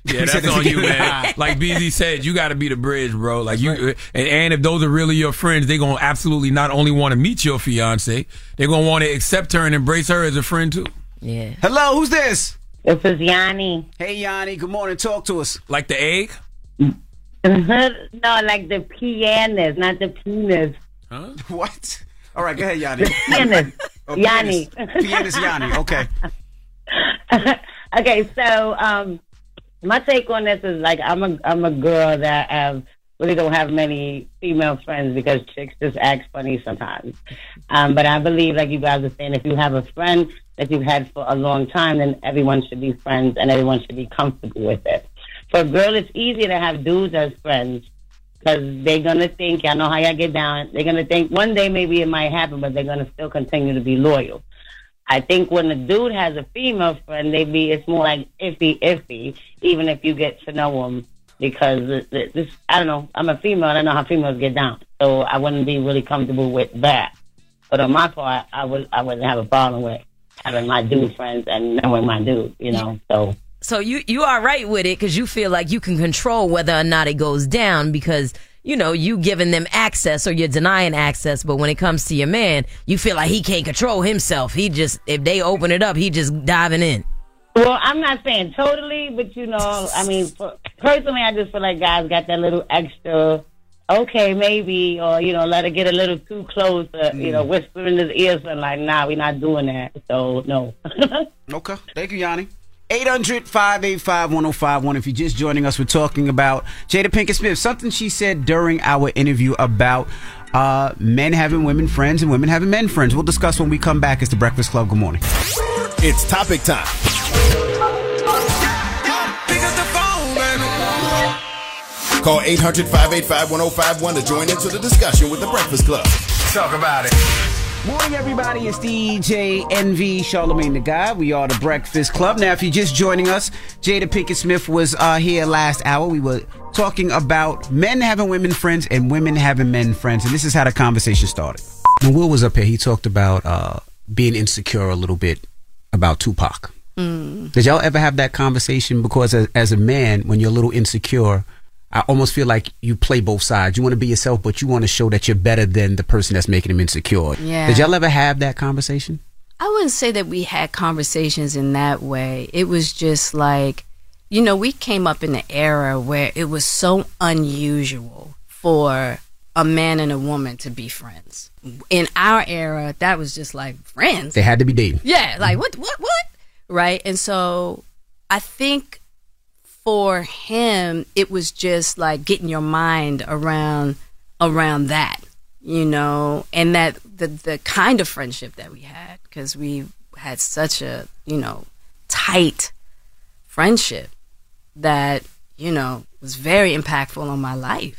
Yeah, that's on you, man. Like BZ said, you got to be the bridge, bro. Like you, and, and if those are really your friends, they're gonna absolutely not only want to meet your fiance, they're gonna want to accept her and embrace her as a friend too. Yeah. Hello, who's this? This is Yanni. Hey, Yanni. Good morning. Talk to us. Like the egg? no, like the pianist, not the penis. Huh? What? All right, go ahead, Yanni. Pianist. Oh, Yanni. pianist. Pianist Yanni. Okay. okay, so um, my take on this is like I'm a I'm a girl that um, really don't have many female friends because chicks just act funny sometimes. Um, but I believe, like you guys are saying, if you have a friend that you've had for a long time, then everyone should be friends and everyone should be comfortable with it. For a girl, it's easier to have dudes as friends because they're gonna think, I know how y'all get down. They're gonna think one day maybe it might happen, but they're gonna still continue to be loyal. I think when a dude has a female friend, they be it's more like iffy, iffy, even if you get to know them. Because this, I don't know, I'm a female, and I know how females get down, so I wouldn't be really comfortable with that. But on my part, I would, I wouldn't have a problem with having my dude friends and knowing my dude, you know. So So you you are right with it because you feel like you can control whether or not it goes down because you know you giving them access or you're denying access. But when it comes to your man, you feel like he can't control himself. He just if they open it up, he just diving in. Well, I'm not saying totally, but you know, I mean, for, personally, I just feel like guys got that little extra, okay, maybe, or you know, let it get a little too close, uh, you know, whisper in his ear, something like, nah, we're not doing that. So no. Okay. Thank you, Yanni. 800 585 1051. If you're just joining us, we're talking about Jada Pinkett Smith. Something she said during our interview about uh, men having women friends and women having men friends. We'll discuss when we come back. It's the Breakfast Club. Good morning. It's topic time. Call 800 585 1051 to join into the discussion with the Breakfast Club. Talk about it. Morning, everybody. It's DJ Envy Charlemagne the God. We are the Breakfast Club. Now, if you're just joining us, Jada Pinkett Smith was uh, here last hour. We were talking about men having women friends and women having men friends, and this is how the conversation started. When Will was up here, he talked about uh, being insecure a little bit about Tupac. Mm. Did y'all ever have that conversation? Because as, as a man, when you're a little insecure, I almost feel like you play both sides. You want to be yourself, but you want to show that you're better than the person that's making him insecure. Yeah. Did y'all ever have that conversation? I wouldn't say that we had conversations in that way. It was just like, you know, we came up in an era where it was so unusual for a man and a woman to be friends. In our era, that was just like friends. They had to be dating. Yeah, mm-hmm. like what, what, what? Right. And so I think for him, it was just like getting your mind around around that, you know, and that the the kind of friendship that we had because we had such a you know tight friendship that you know was very impactful on my life.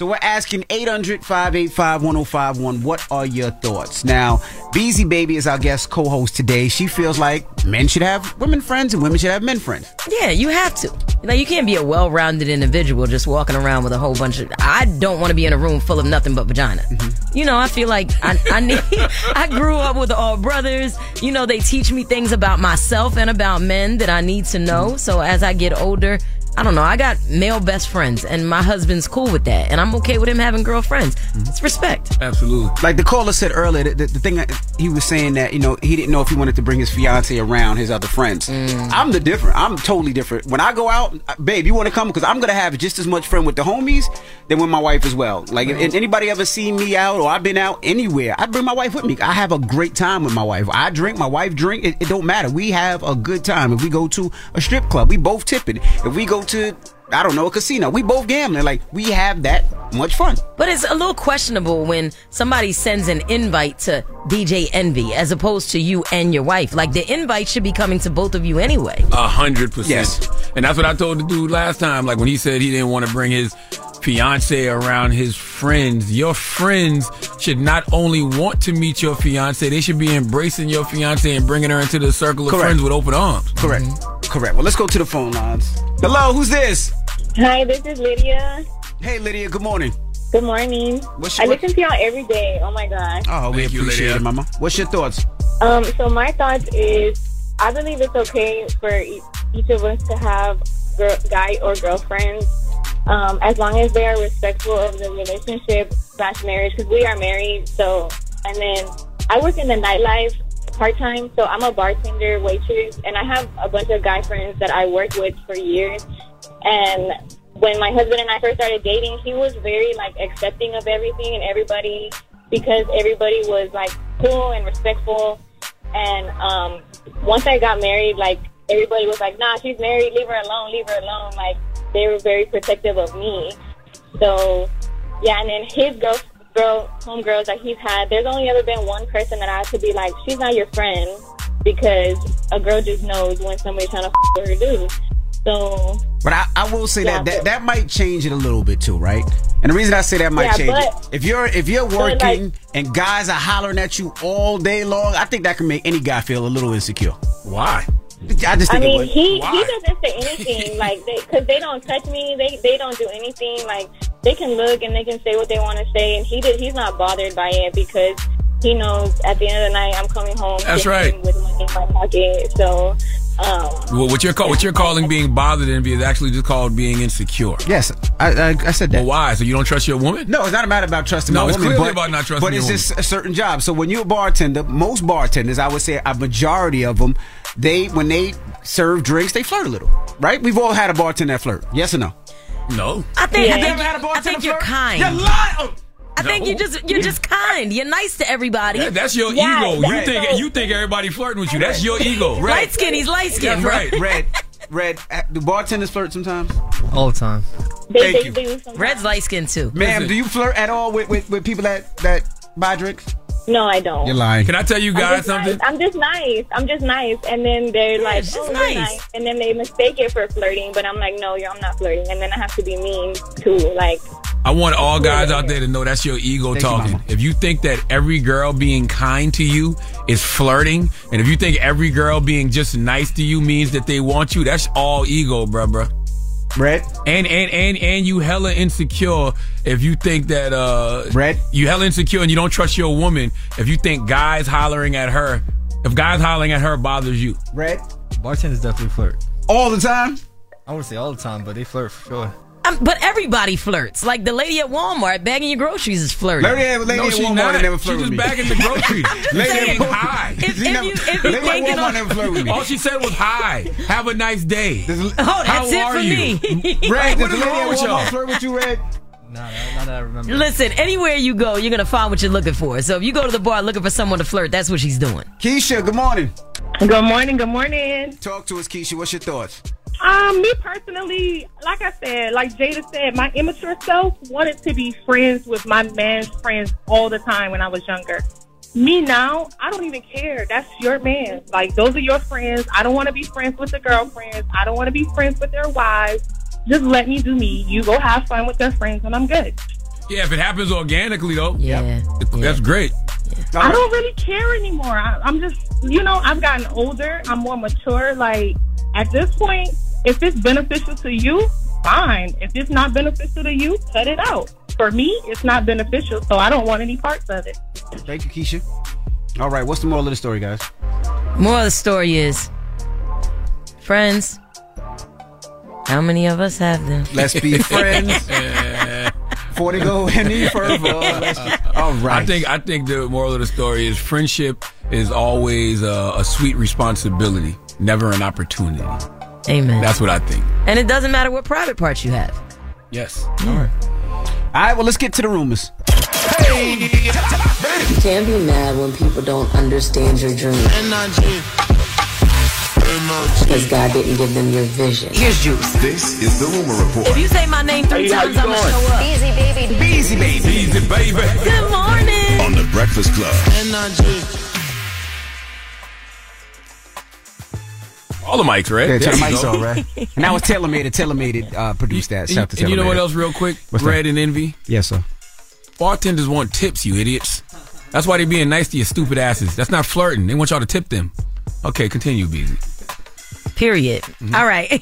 So we're asking 800-585-1051, what are your thoughts? Now, Beezy Baby is our guest co-host today. She feels like men should have women friends and women should have men friends. Yeah, you have to. Like you can't be a well-rounded individual just walking around with a whole bunch of. I don't want to be in a room full of nothing but vagina. Mm-hmm. You know, I feel like I, I need. I grew up with all brothers. You know, they teach me things about myself and about men that I need to know. So as I get older. I don't know. I got male best friends, and my husband's cool with that, and I'm okay with him having girlfriends. Mm-hmm. It's respect. Absolutely. Like the caller said earlier, the, the, the thing that he was saying that you know he didn't know if he wanted to bring his fiance around his other friends. Mm. I'm the different. I'm totally different. When I go out, babe, you want to come because I'm gonna have just as much fun with the homies than with my wife as well. Like if, if anybody ever seen me out or I've been out anywhere, I bring my wife with me. I have a great time with my wife. I drink, my wife drink. It, it don't matter. We have a good time. If we go to a strip club, we both tip it. If we go to I don't know, a casino. We both gambling. Like we have that much fun. But it's a little questionable when somebody sends an invite to DJ Envy as opposed to you and your wife. Like the invite should be coming to both of you anyway. A hundred percent. Yes. And that's what I told the dude last time. Like when he said he didn't want to bring his fiance around his friends. Your friends should not only want to meet your fiance, they should be embracing your fiance and bringing her into the circle of Correct. friends with open arms. Correct. Mm-hmm. Correct. Well, let's go to the phone lines. Hello, who's this? Hi, this is Lydia. Hey, Lydia. Good morning. Good morning. What's I listen to y'all every day. Oh my god. Oh, we Thank appreciate Lydia. it, Mama. What's your thoughts? Um, so my thoughts is, I believe it's okay for e- each of us to have girl, guy or girlfriends, um, as long as they are respectful of the relationship slash marriage. Because we are married. So, and then I work in the nightlife part time. So I'm a bartender, waitress, and I have a bunch of guy friends that I work with for years. And when my husband and I first started dating, he was very like accepting of everything and everybody because everybody was like cool and respectful. And um, once I got married, like everybody was like, "Nah, she's married. Leave her alone. Leave her alone." Like they were very protective of me. So yeah, and then his girl, girl, homegirls that he's had, there's only ever been one person that I could be like, "She's not your friend," because a girl just knows when somebody's trying to f- with her dude. So But I, I will say Yeah, that, that that might change it a little bit too, right? And the reason I say that might Yeah, change but- it, if you're if you're working like- and guys are hollering at you all day long, I think that can make any guy feel a little insecure. Why? I just I think it mean, he Why? he doesn't say anything like they because they, don't touch me. They they don't do anything. Like they can look and they can say what they want to say, and he did. He's not bothered by it because he knows at the end of the night I'm coming home. That's right. With money in my pocket, so. Um, Well, what you're call, what you're calling being bothered and is actually just called being insecure. Yes, I, I, I said that. Well, why? So you don't trust your woman? No, it's not a matter about trusting No, my it's woman. clearly but, about not trusting But your it's just a certain job. So when you're a bartender, most bartenders, I would say a majority of them, they when they serve drinks, they flirt a little, right? We've all had a bartender that flirt. Yes or no? No. I think, Yeah. I You think, ever had a I bartender think you're kind. You're lying. Oh. I think you just you're just kind. You're nice to everybody. That- that's your Yeah, ego. You that- think you think everybody flirting with you. That's your ego. Light skin, he's light skin, bro. Red, red, red. Do bartenders flirt sometimes? All the time. They, Thank they you. do. Red's light skin too. Ma'am, do you flirt at all with, with, with people that, that buy drinks? No, I don't. You're lying. Can I tell you I'm guys something? Nice. I'm just nice. I'm just nice. And then they're like, she's oh, nice. nice. And then they mistake it for flirting. But I'm like, no, you're, I'm not flirting. And then I have to be mean too. Like, I want all guys out there to know that's your ego Thank talking. mama. if you think that every girl being kind to you is flirting, and if you think every girl being just nice to you means that they want you, that's all ego, bruh, bruh. Red? And and and and you hella insecure if you think that uh Red? you hella insecure and you don't trust your woman if you think guys hollering at her if guys hollering at her bothers you. Red? Bartenders definitely flirt. All the time? I wouldn't say all the time, but they flirt for sure. Um, but everybody flirts. Like the lady at Walmart bagging your groceries is flirting. Lady at, lady No, at Walmart not. that never She flirt just with me. bagging the groceries. lady saying, at Walmart. hi. If- if never- you- if you lady at can't Walmart on- never flirt with me. All she said was hi. Have a nice day. Oh, that's How it are for you? me. Red, What does lady wrong at with y'all? Walmart flirt with you, Red? Nah, nah, not that I remember. Listen, anywhere you go, you're gonna find what you're looking for. So if you go to the bar looking for someone to flirt, that's what she's doing. Keisha, good morning. Good morning. Good morning. Talk to us, Keisha. What's your thoughts? Um, me personally, like I said, like Jada said, my immature self wanted to be friends with my man's friends all the time when I was younger. Me now, I don't even care. That's your man. Like those are your friends. I don't want to be friends with the girlfriends. I don't want to be friends with their wives. Just let me do me. You go have fun with their friends, and I'm good. Yeah, if it happens organically though. Yeah. That's great. I don't really care anymore. I, I'm just, you know, I've gotten older. I'm more mature. Like at this point, if it's beneficial to you, fine. If it's not beneficial to you, cut it out. For me, it's not beneficial, so I don't want any parts of it. Thank you, Keisha. All right, what's the moral of the story, guys? Moral of the story is, friends. How many of us have them? Let's be friends. Before they go any further. let's- All right. I think I think the moral of the story is friendship is always a, a sweet responsibility, never an opportunity. Amen. That's what I think. And it doesn't matter what private parts you have. Yes. All right. All right, well, let's get to the rumors. Hey! You can't be mad when people don't understand your dream. Because God didn't give them your vision. Here's juice. This is the Rumor Report. If you say my name three Hey, times, I'm gonna show up. Easy, baby. Easy, baby. Easy, baby. Good morning. On the Breakfast Club. All the mics, right? Yeah, turn the mics on, right? And that was Telemated. Telemated uh, produced that. Shout out to And you know what else, real quick? What's that? Red and envy. Yes, sir. Bartenders want tips, you idiots. That's why they're being nice to your stupid asses. That's not flirting. They want y'all to tip them. Okay, continue, Beezy. Period. Mm-hmm. All right.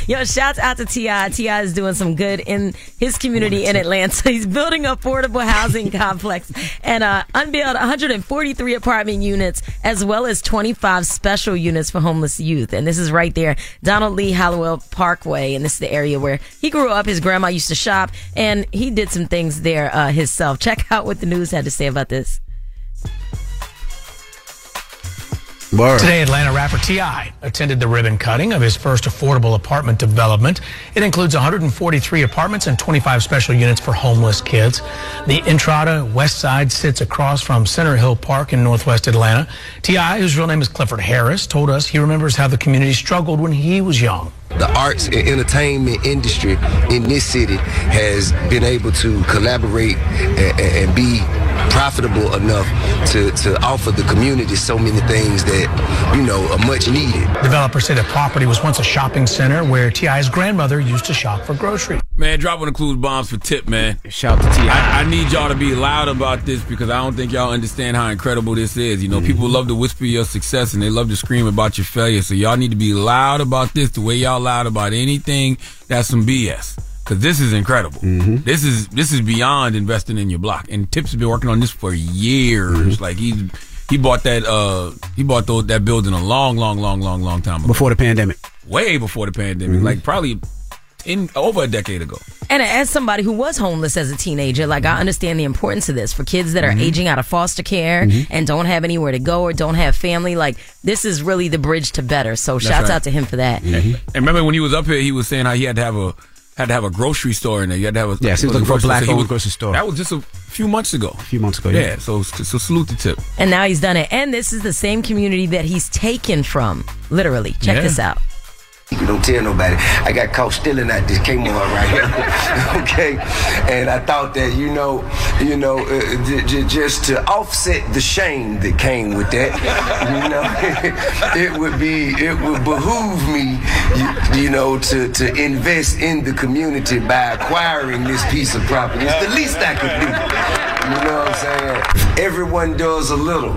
Yo, shouts out to T.I. T.I. is doing some good in his community in Atlanta. He's building an affordable housing complex and uh, unveiled 143 apartment units as well as 25 special units for homeless youth. And this is right there, Donald Lee Hollowell Parkway. And this is the area where he grew up. His grandma used to shop and he did some things there uh, himself. Check out what the news had to say about this. Word. Today, Atlanta rapper T.I. attended the ribbon cutting of his first affordable apartment development. It includes 143 apartments and 25 special units for homeless kids. The Entrada West Side sits across from Center Hill Park in northwest Atlanta. T.I., whose real name is Clifford Harris, told us he remembers how the community struggled when he was young. The arts and entertainment industry in this city has been able to collaborate and, and be profitable enough to, to offer the community so many things that you know are much needed. Developers say the property was once a shopping center where T.I.'s grandmother used to shop for groceries. Man, dropping the clues bombs for tip, man. Shout out to T.I. I, I need y'all to be loud about this because I don't think y'all understand how incredible this is. You know, people love to whisper your success and they love to scream about your failure. So y'all need to be loud about this the way y'all loud about anything that's some BS. Cause this is incredible. Mm-hmm. This is this is beyond investing in your block. And Tips been working on this for years. Mm-hmm. Like he he bought that uh he bought those, that building a long, long, long, long, long time ago. Before the pandemic. Way before the pandemic. Mm-hmm. Like probably in over a decade ago. And as somebody who was homeless as a teenager, like I understand the importance of this for kids that are Mm-hmm. aging out of foster care and don't have anywhere to go or don't have family. Like this is really the bridge to better. So That's shouts right. out to him for that. And remember when he was up here, he was saying how he had to have a had to have a grocery store in there. You had to have a Yes, he was looking for a black store. owned grocery store. That was just a few months ago. A few months ago, Yeah. yeah. so so salute the tip. And now he's done it. And this is the same community that he's taken from. Literally. Check Yeah. this out. Don't tell nobody. I got caught stealing that this Kmart right here. okay, and I thought that you know, you know, uh, j- j- just to offset the shame that came with that, you know, it would be, it would behoove me, you, you know, to to invest in the community by acquiring this piece of property. It's the least I could do. You know what I'm saying? Everyone does a little.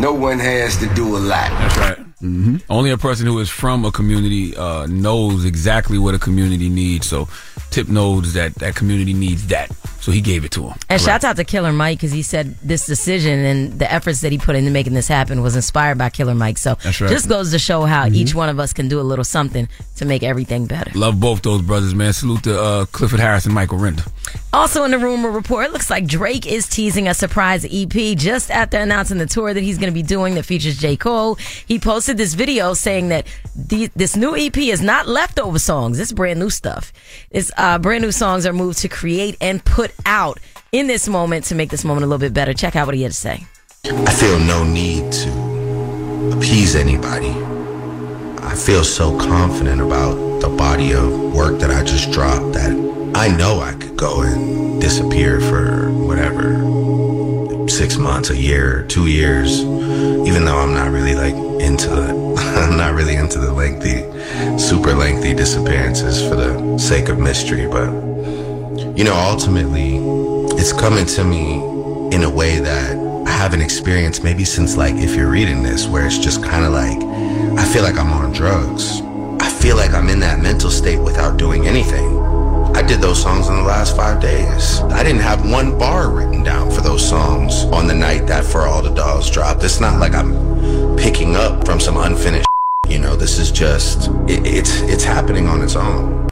No one has to do a lot. That's right. Mm-hmm. Only a person who is from a community uh, knows exactly what a community needs. So Tip knows that that community needs that. So he gave it to him. And shout out to Killer Mike because he said this decision and the efforts that he put into making this happen was inspired by Killer Mike. So That's right. just goes to show how each one of us can do a little something to make everything better. Love both those brothers, man. Salute to uh, Clifford Harris and Michael Render. Also in the rumor report, it looks like Drake is teasing a surprise EP just after announcing the tour that he's going to be doing that features J. Cole. He posted this video saying that the, this new EP is not leftover songs. It's brand new stuff. It's uh, brand new songs are moved to create and put out in this moment to make this moment a little bit better. Check out what he had to say. I feel no need to appease anybody. I feel so confident about the body of work that I just dropped that I know I could go and disappear for whatever six months, a year, two years, even though I'm not really like into. I'm not really into the lengthy, super lengthy disappearances for the sake of mystery, but you know, ultimately, it's coming to me in a way that I haven't experienced maybe since like if you're reading this, where it's just kind of like I feel like I'm on drugs. I feel like I'm in that mental state without doing anything. I did those songs in the last five days. I didn't have one bar written down for those songs on the night that For All the Dogs dropped. It's not like I'm picking up from some unfinished. You know, this is just it, it's it's happening on its own.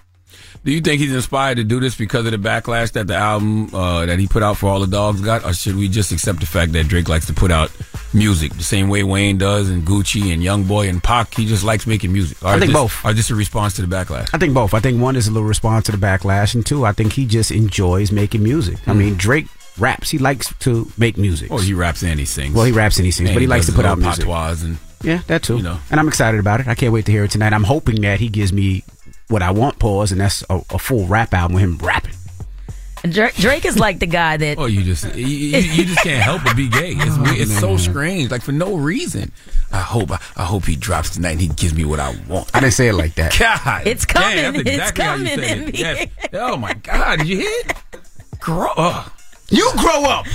Do you think he's inspired to do this because of the backlash that the album uh, that he put out for all the dogs got, or should we just accept the fact that Drake likes to put out music the same way Wayne does and Gucci and YoungBoy and Pac? He just likes making music. Or I think this- both. Or just a response to the backlash. I think both. I think one is a little response to the backlash, and two, I think he just enjoys making music. I mean, Drake raps. He likes to make music. Well, he raps and he sings. Well, he raps and he sings, And but he, he likes to put out music. and yeah, that too. you know. And I'm excited about it. I can't wait to hear it tonight. I'm hoping that he gives me what I want, pause, and that's a, a full rap album with him rapping. Drake, Drake is like the guy that Oh, you just you, you, you just can't help but be gay. It's Oh, it's so strange, like for no reason. I hope I, hope he drops tonight and he gives me what I want. I didn't say it like that. God, It's damn, coming. that's It's exactly how you coming, it. Yes. Oh my God, did you hear? it? Grow. ugh. You grow up.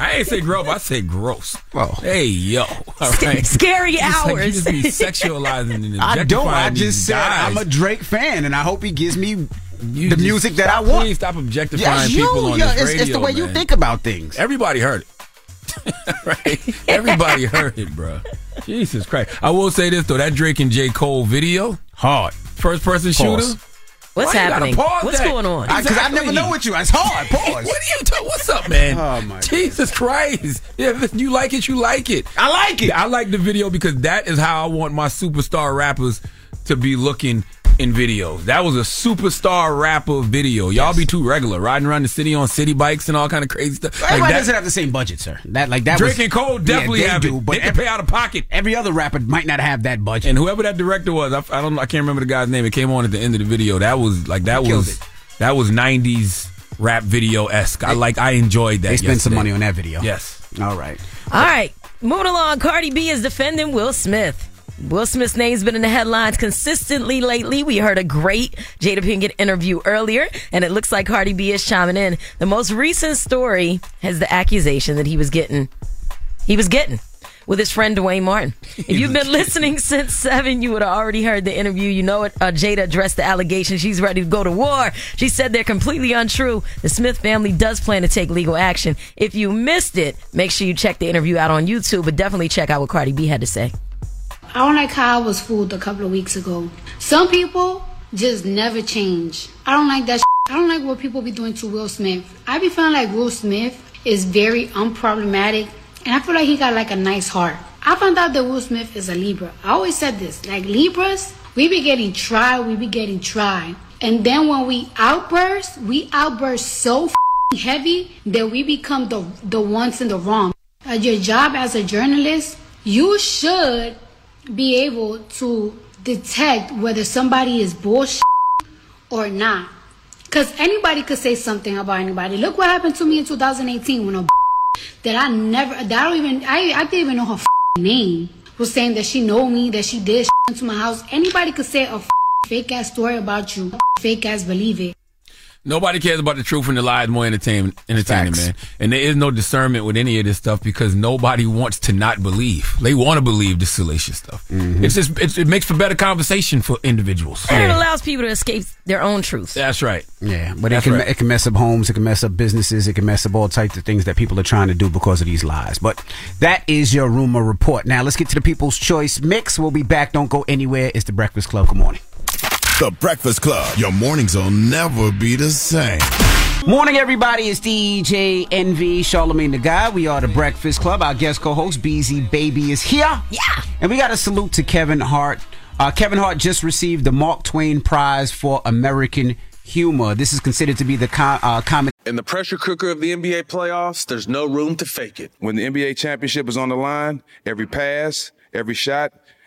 I ain't say grow up. I say gross. Oh. Hey yo, all right. scary You just, like, you hours. just be sexualizing and I don't. I just said guys. I'm a Drake fan, and I hope he gives me You the just music that I want. Please stop objectifying Yes, you. people on yeah, this it's, radio. it's the way you think about things. Everybody heard it. right? Everybody heard it, bro. Jesus Christ. I will say this though, that Drake and J. Cole video, hard. First person Pause. shooter. What's Why you happening? pause What's that? going on? Because I never know what you. It's hard. Pause. What are you talking? What's up, man? Oh, my Jesus Christ! Yeah, if you like it, you like it. I like it. I like the video because that is how I want my superstar rappers to be looking in videos. That was a superstar rapper video. Y'all be too regular, riding around the city on city bikes and all kind of crazy stuff. Like Everybody that- doesn't have the same budget, sir. That like that. Drake was, and Cole definitely yeah, they have do, it. but they can every, pay out of pocket. every other rapper might not have that budget. And whoever that director was, I, I don't, I can't remember the guy's name. It came on at the end of the video. That was like that He was it. that was '90s rap video esque. I like, I enjoyed that. they spent some money on that video. Yes. All right. All right, moving along. Cardi B is defending Will Smith. Will Smith's name's been in the headlines consistently lately. We heard a great Jada Pinkett interview earlier, and it looks like Cardi B is chiming in. The most recent story has the accusation that he was getting, he was getting with his friend Duane Martin. If you've been listening since seven, you would have already heard the interview. You know it. Uh, Jada addressed the allegation. She's ready to go to war. She said they're completely untrue. The Smith family does plan to take legal action. If you missed it, make sure you check the interview out on YouTube, but definitely check out what Cardi B had to say. I don't like how I was fooled a couple of weeks ago. Some people just never change. I don't like that. Sh- I don't like what people be doing to Will Smith. I be feeling like Will Smith is very unproblematic, and I feel like he got like a nice heart. I found out that Will Smith is a Libra. I always said this, like Libras, we be getting tried, we be getting tried. And then when we outburst, we outburst so heavy that we become the the ones in the wrong. At your job as a journalist, you should be able to detect whether somebody is bullshit or not. Cause anybody could say something about anybody. Look what happened to me in 2018 when a that I never, that I don't even, I, I didn't even know her name was saying that she know me, that she did shit to my house. Anybody could say a fake ass story about you, fake ass believe it. Nobody cares about the truth and the lies more entertainment, entertaining, Facts. man. And there is no discernment with any of this stuff because nobody wants to not believe. They want to believe this salacious stuff. Mm-hmm. It's just it's, it makes for better conversation for individuals. And it allows people to escape their own truth. That's right. Yeah, but it can right. it can mess up homes, it can mess up businesses, it can mess up all types of things that people are trying to do because of these lies. But that is your rumor report. Now let's get to the People's Choice mix. We'll be back. Don't go anywhere. It's the Breakfast Club. Good morning. The Breakfast Club. Your mornings will never be the same. Morning, everybody. It's DJ Envy, Charlemagne the God. We are the Breakfast Club. Our guest co-host, BZ Baby, is here. Yeah. And we got a salute to Kevin Hart. Uh, Kevin Hart just received the Mark Twain Prize for American Humor. This is considered to be the com- uh, comedy. In the pressure cooker of the NBA playoffs, there's no room to fake it. When the NBA championship is on the line, every pass, every shot,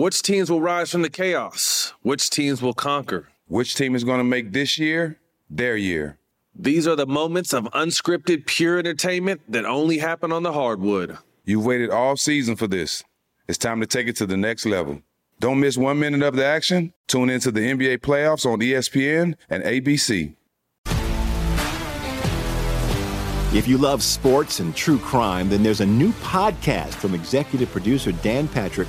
Which teams will rise from the chaos? Which teams will conquer? Which team is going to make this year their year? These are the moments of unscripted, pure entertainment that only happen on the hardwood. You've waited all season for this. It's time to take it to the next level. Don't miss one minute of the action. Tune into the NBA playoffs on ESPN and ABC. If you love sports and true crime, then there's a new podcast from executive producer Dan Patrick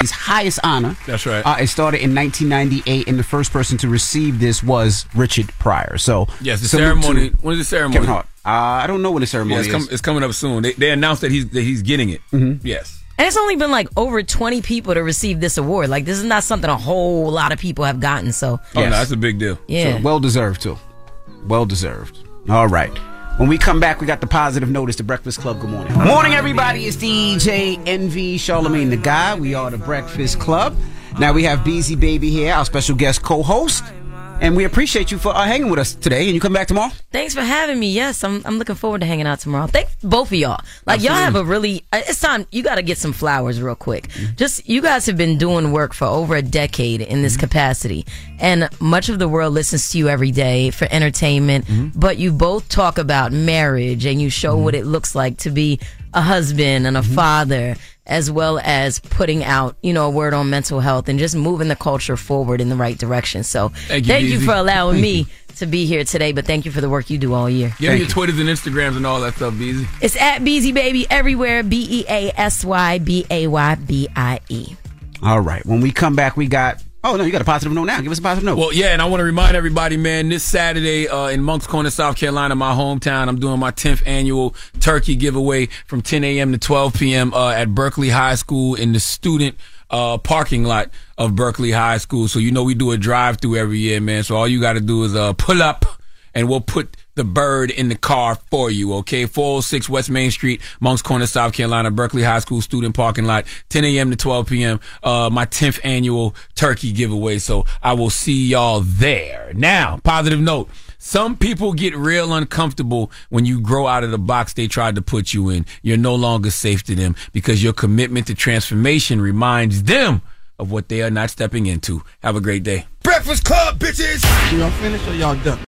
His highest honor. That's right. Uh, it started in 1998, and the first person to receive this was Richard Pryor. So yes, the ceremony. to When is the ceremony? Kevin Hart. Uh, I don't know when the ceremony Yeah, it's, is. it's coming up soon. They, they announced that he's that he's getting it. Mm-hmm. Yes. And it's only been like over 20 people to receive this award. Like, this is not something a whole lot of people have gotten. So, Oh no, that's a big deal. Yeah. So, well deserved too. Well deserved. All right. When we come back, we got the positive notice. The Breakfast Club. Good morning. Morning, everybody. It's DJ Envy Charlemagne the God. We are the Breakfast Club. Now we have Beezy Baby here, our special guest co-host, and we appreciate you for uh, hanging with us today. And you come back tomorrow. Thanks for having me. Yes, I'm, I'm looking forward to hanging out tomorrow. Thank both of y'all. Like y'all have a really. uh, It's time. You got to get some flowers real quick. Just you guys have been doing work for over a decade in this capacity, and much of the world listens to you every day for entertainment. But you both talk about marriage, and you show what it looks like to be a husband and a mm-hmm. father. As well as putting out, you know, a word on mental health and just moving the culture forward in the right direction. So, Thank you, thank you for allowing Thank me you. to be here today, but thank you for the work you do all year. Give me your Twitters and Instagrams and all that stuff, Beezy. It's at Beezy Baby everywhere. B E A S Y B A Y B I E. All right. When we come back, we got. Oh no, you got a positive note now. Give us a positive note. Well, yeah, and I want to remind everybody, man, this Saturday uh, in Moncks Corner, South Carolina, my hometown, I'm doing my 10th annual turkey giveaway from 10 a.m. to 12 p.m. Uh, at Berkeley High School in the student uh, parking lot of Berkeley High School. So you know we do a drive-through every year, man. So all you got to do is uh, pull up, and we'll put the bird in the car for you, okay? 406 West Main Street, Moncks Corner, South Carolina, Berkeley High School student parking lot, 10 a.m. to 12 p.m. Uh, my 10th annual turkey giveaway. So I will see y'all there. Now, positive note. Some people get real uncomfortable when you grow out of the box they tried to put you in. You're no longer safe to them because your commitment to transformation reminds them of what they are not stepping into. Have a great day. Breakfast Club, bitches! Y'all finished or y'all done?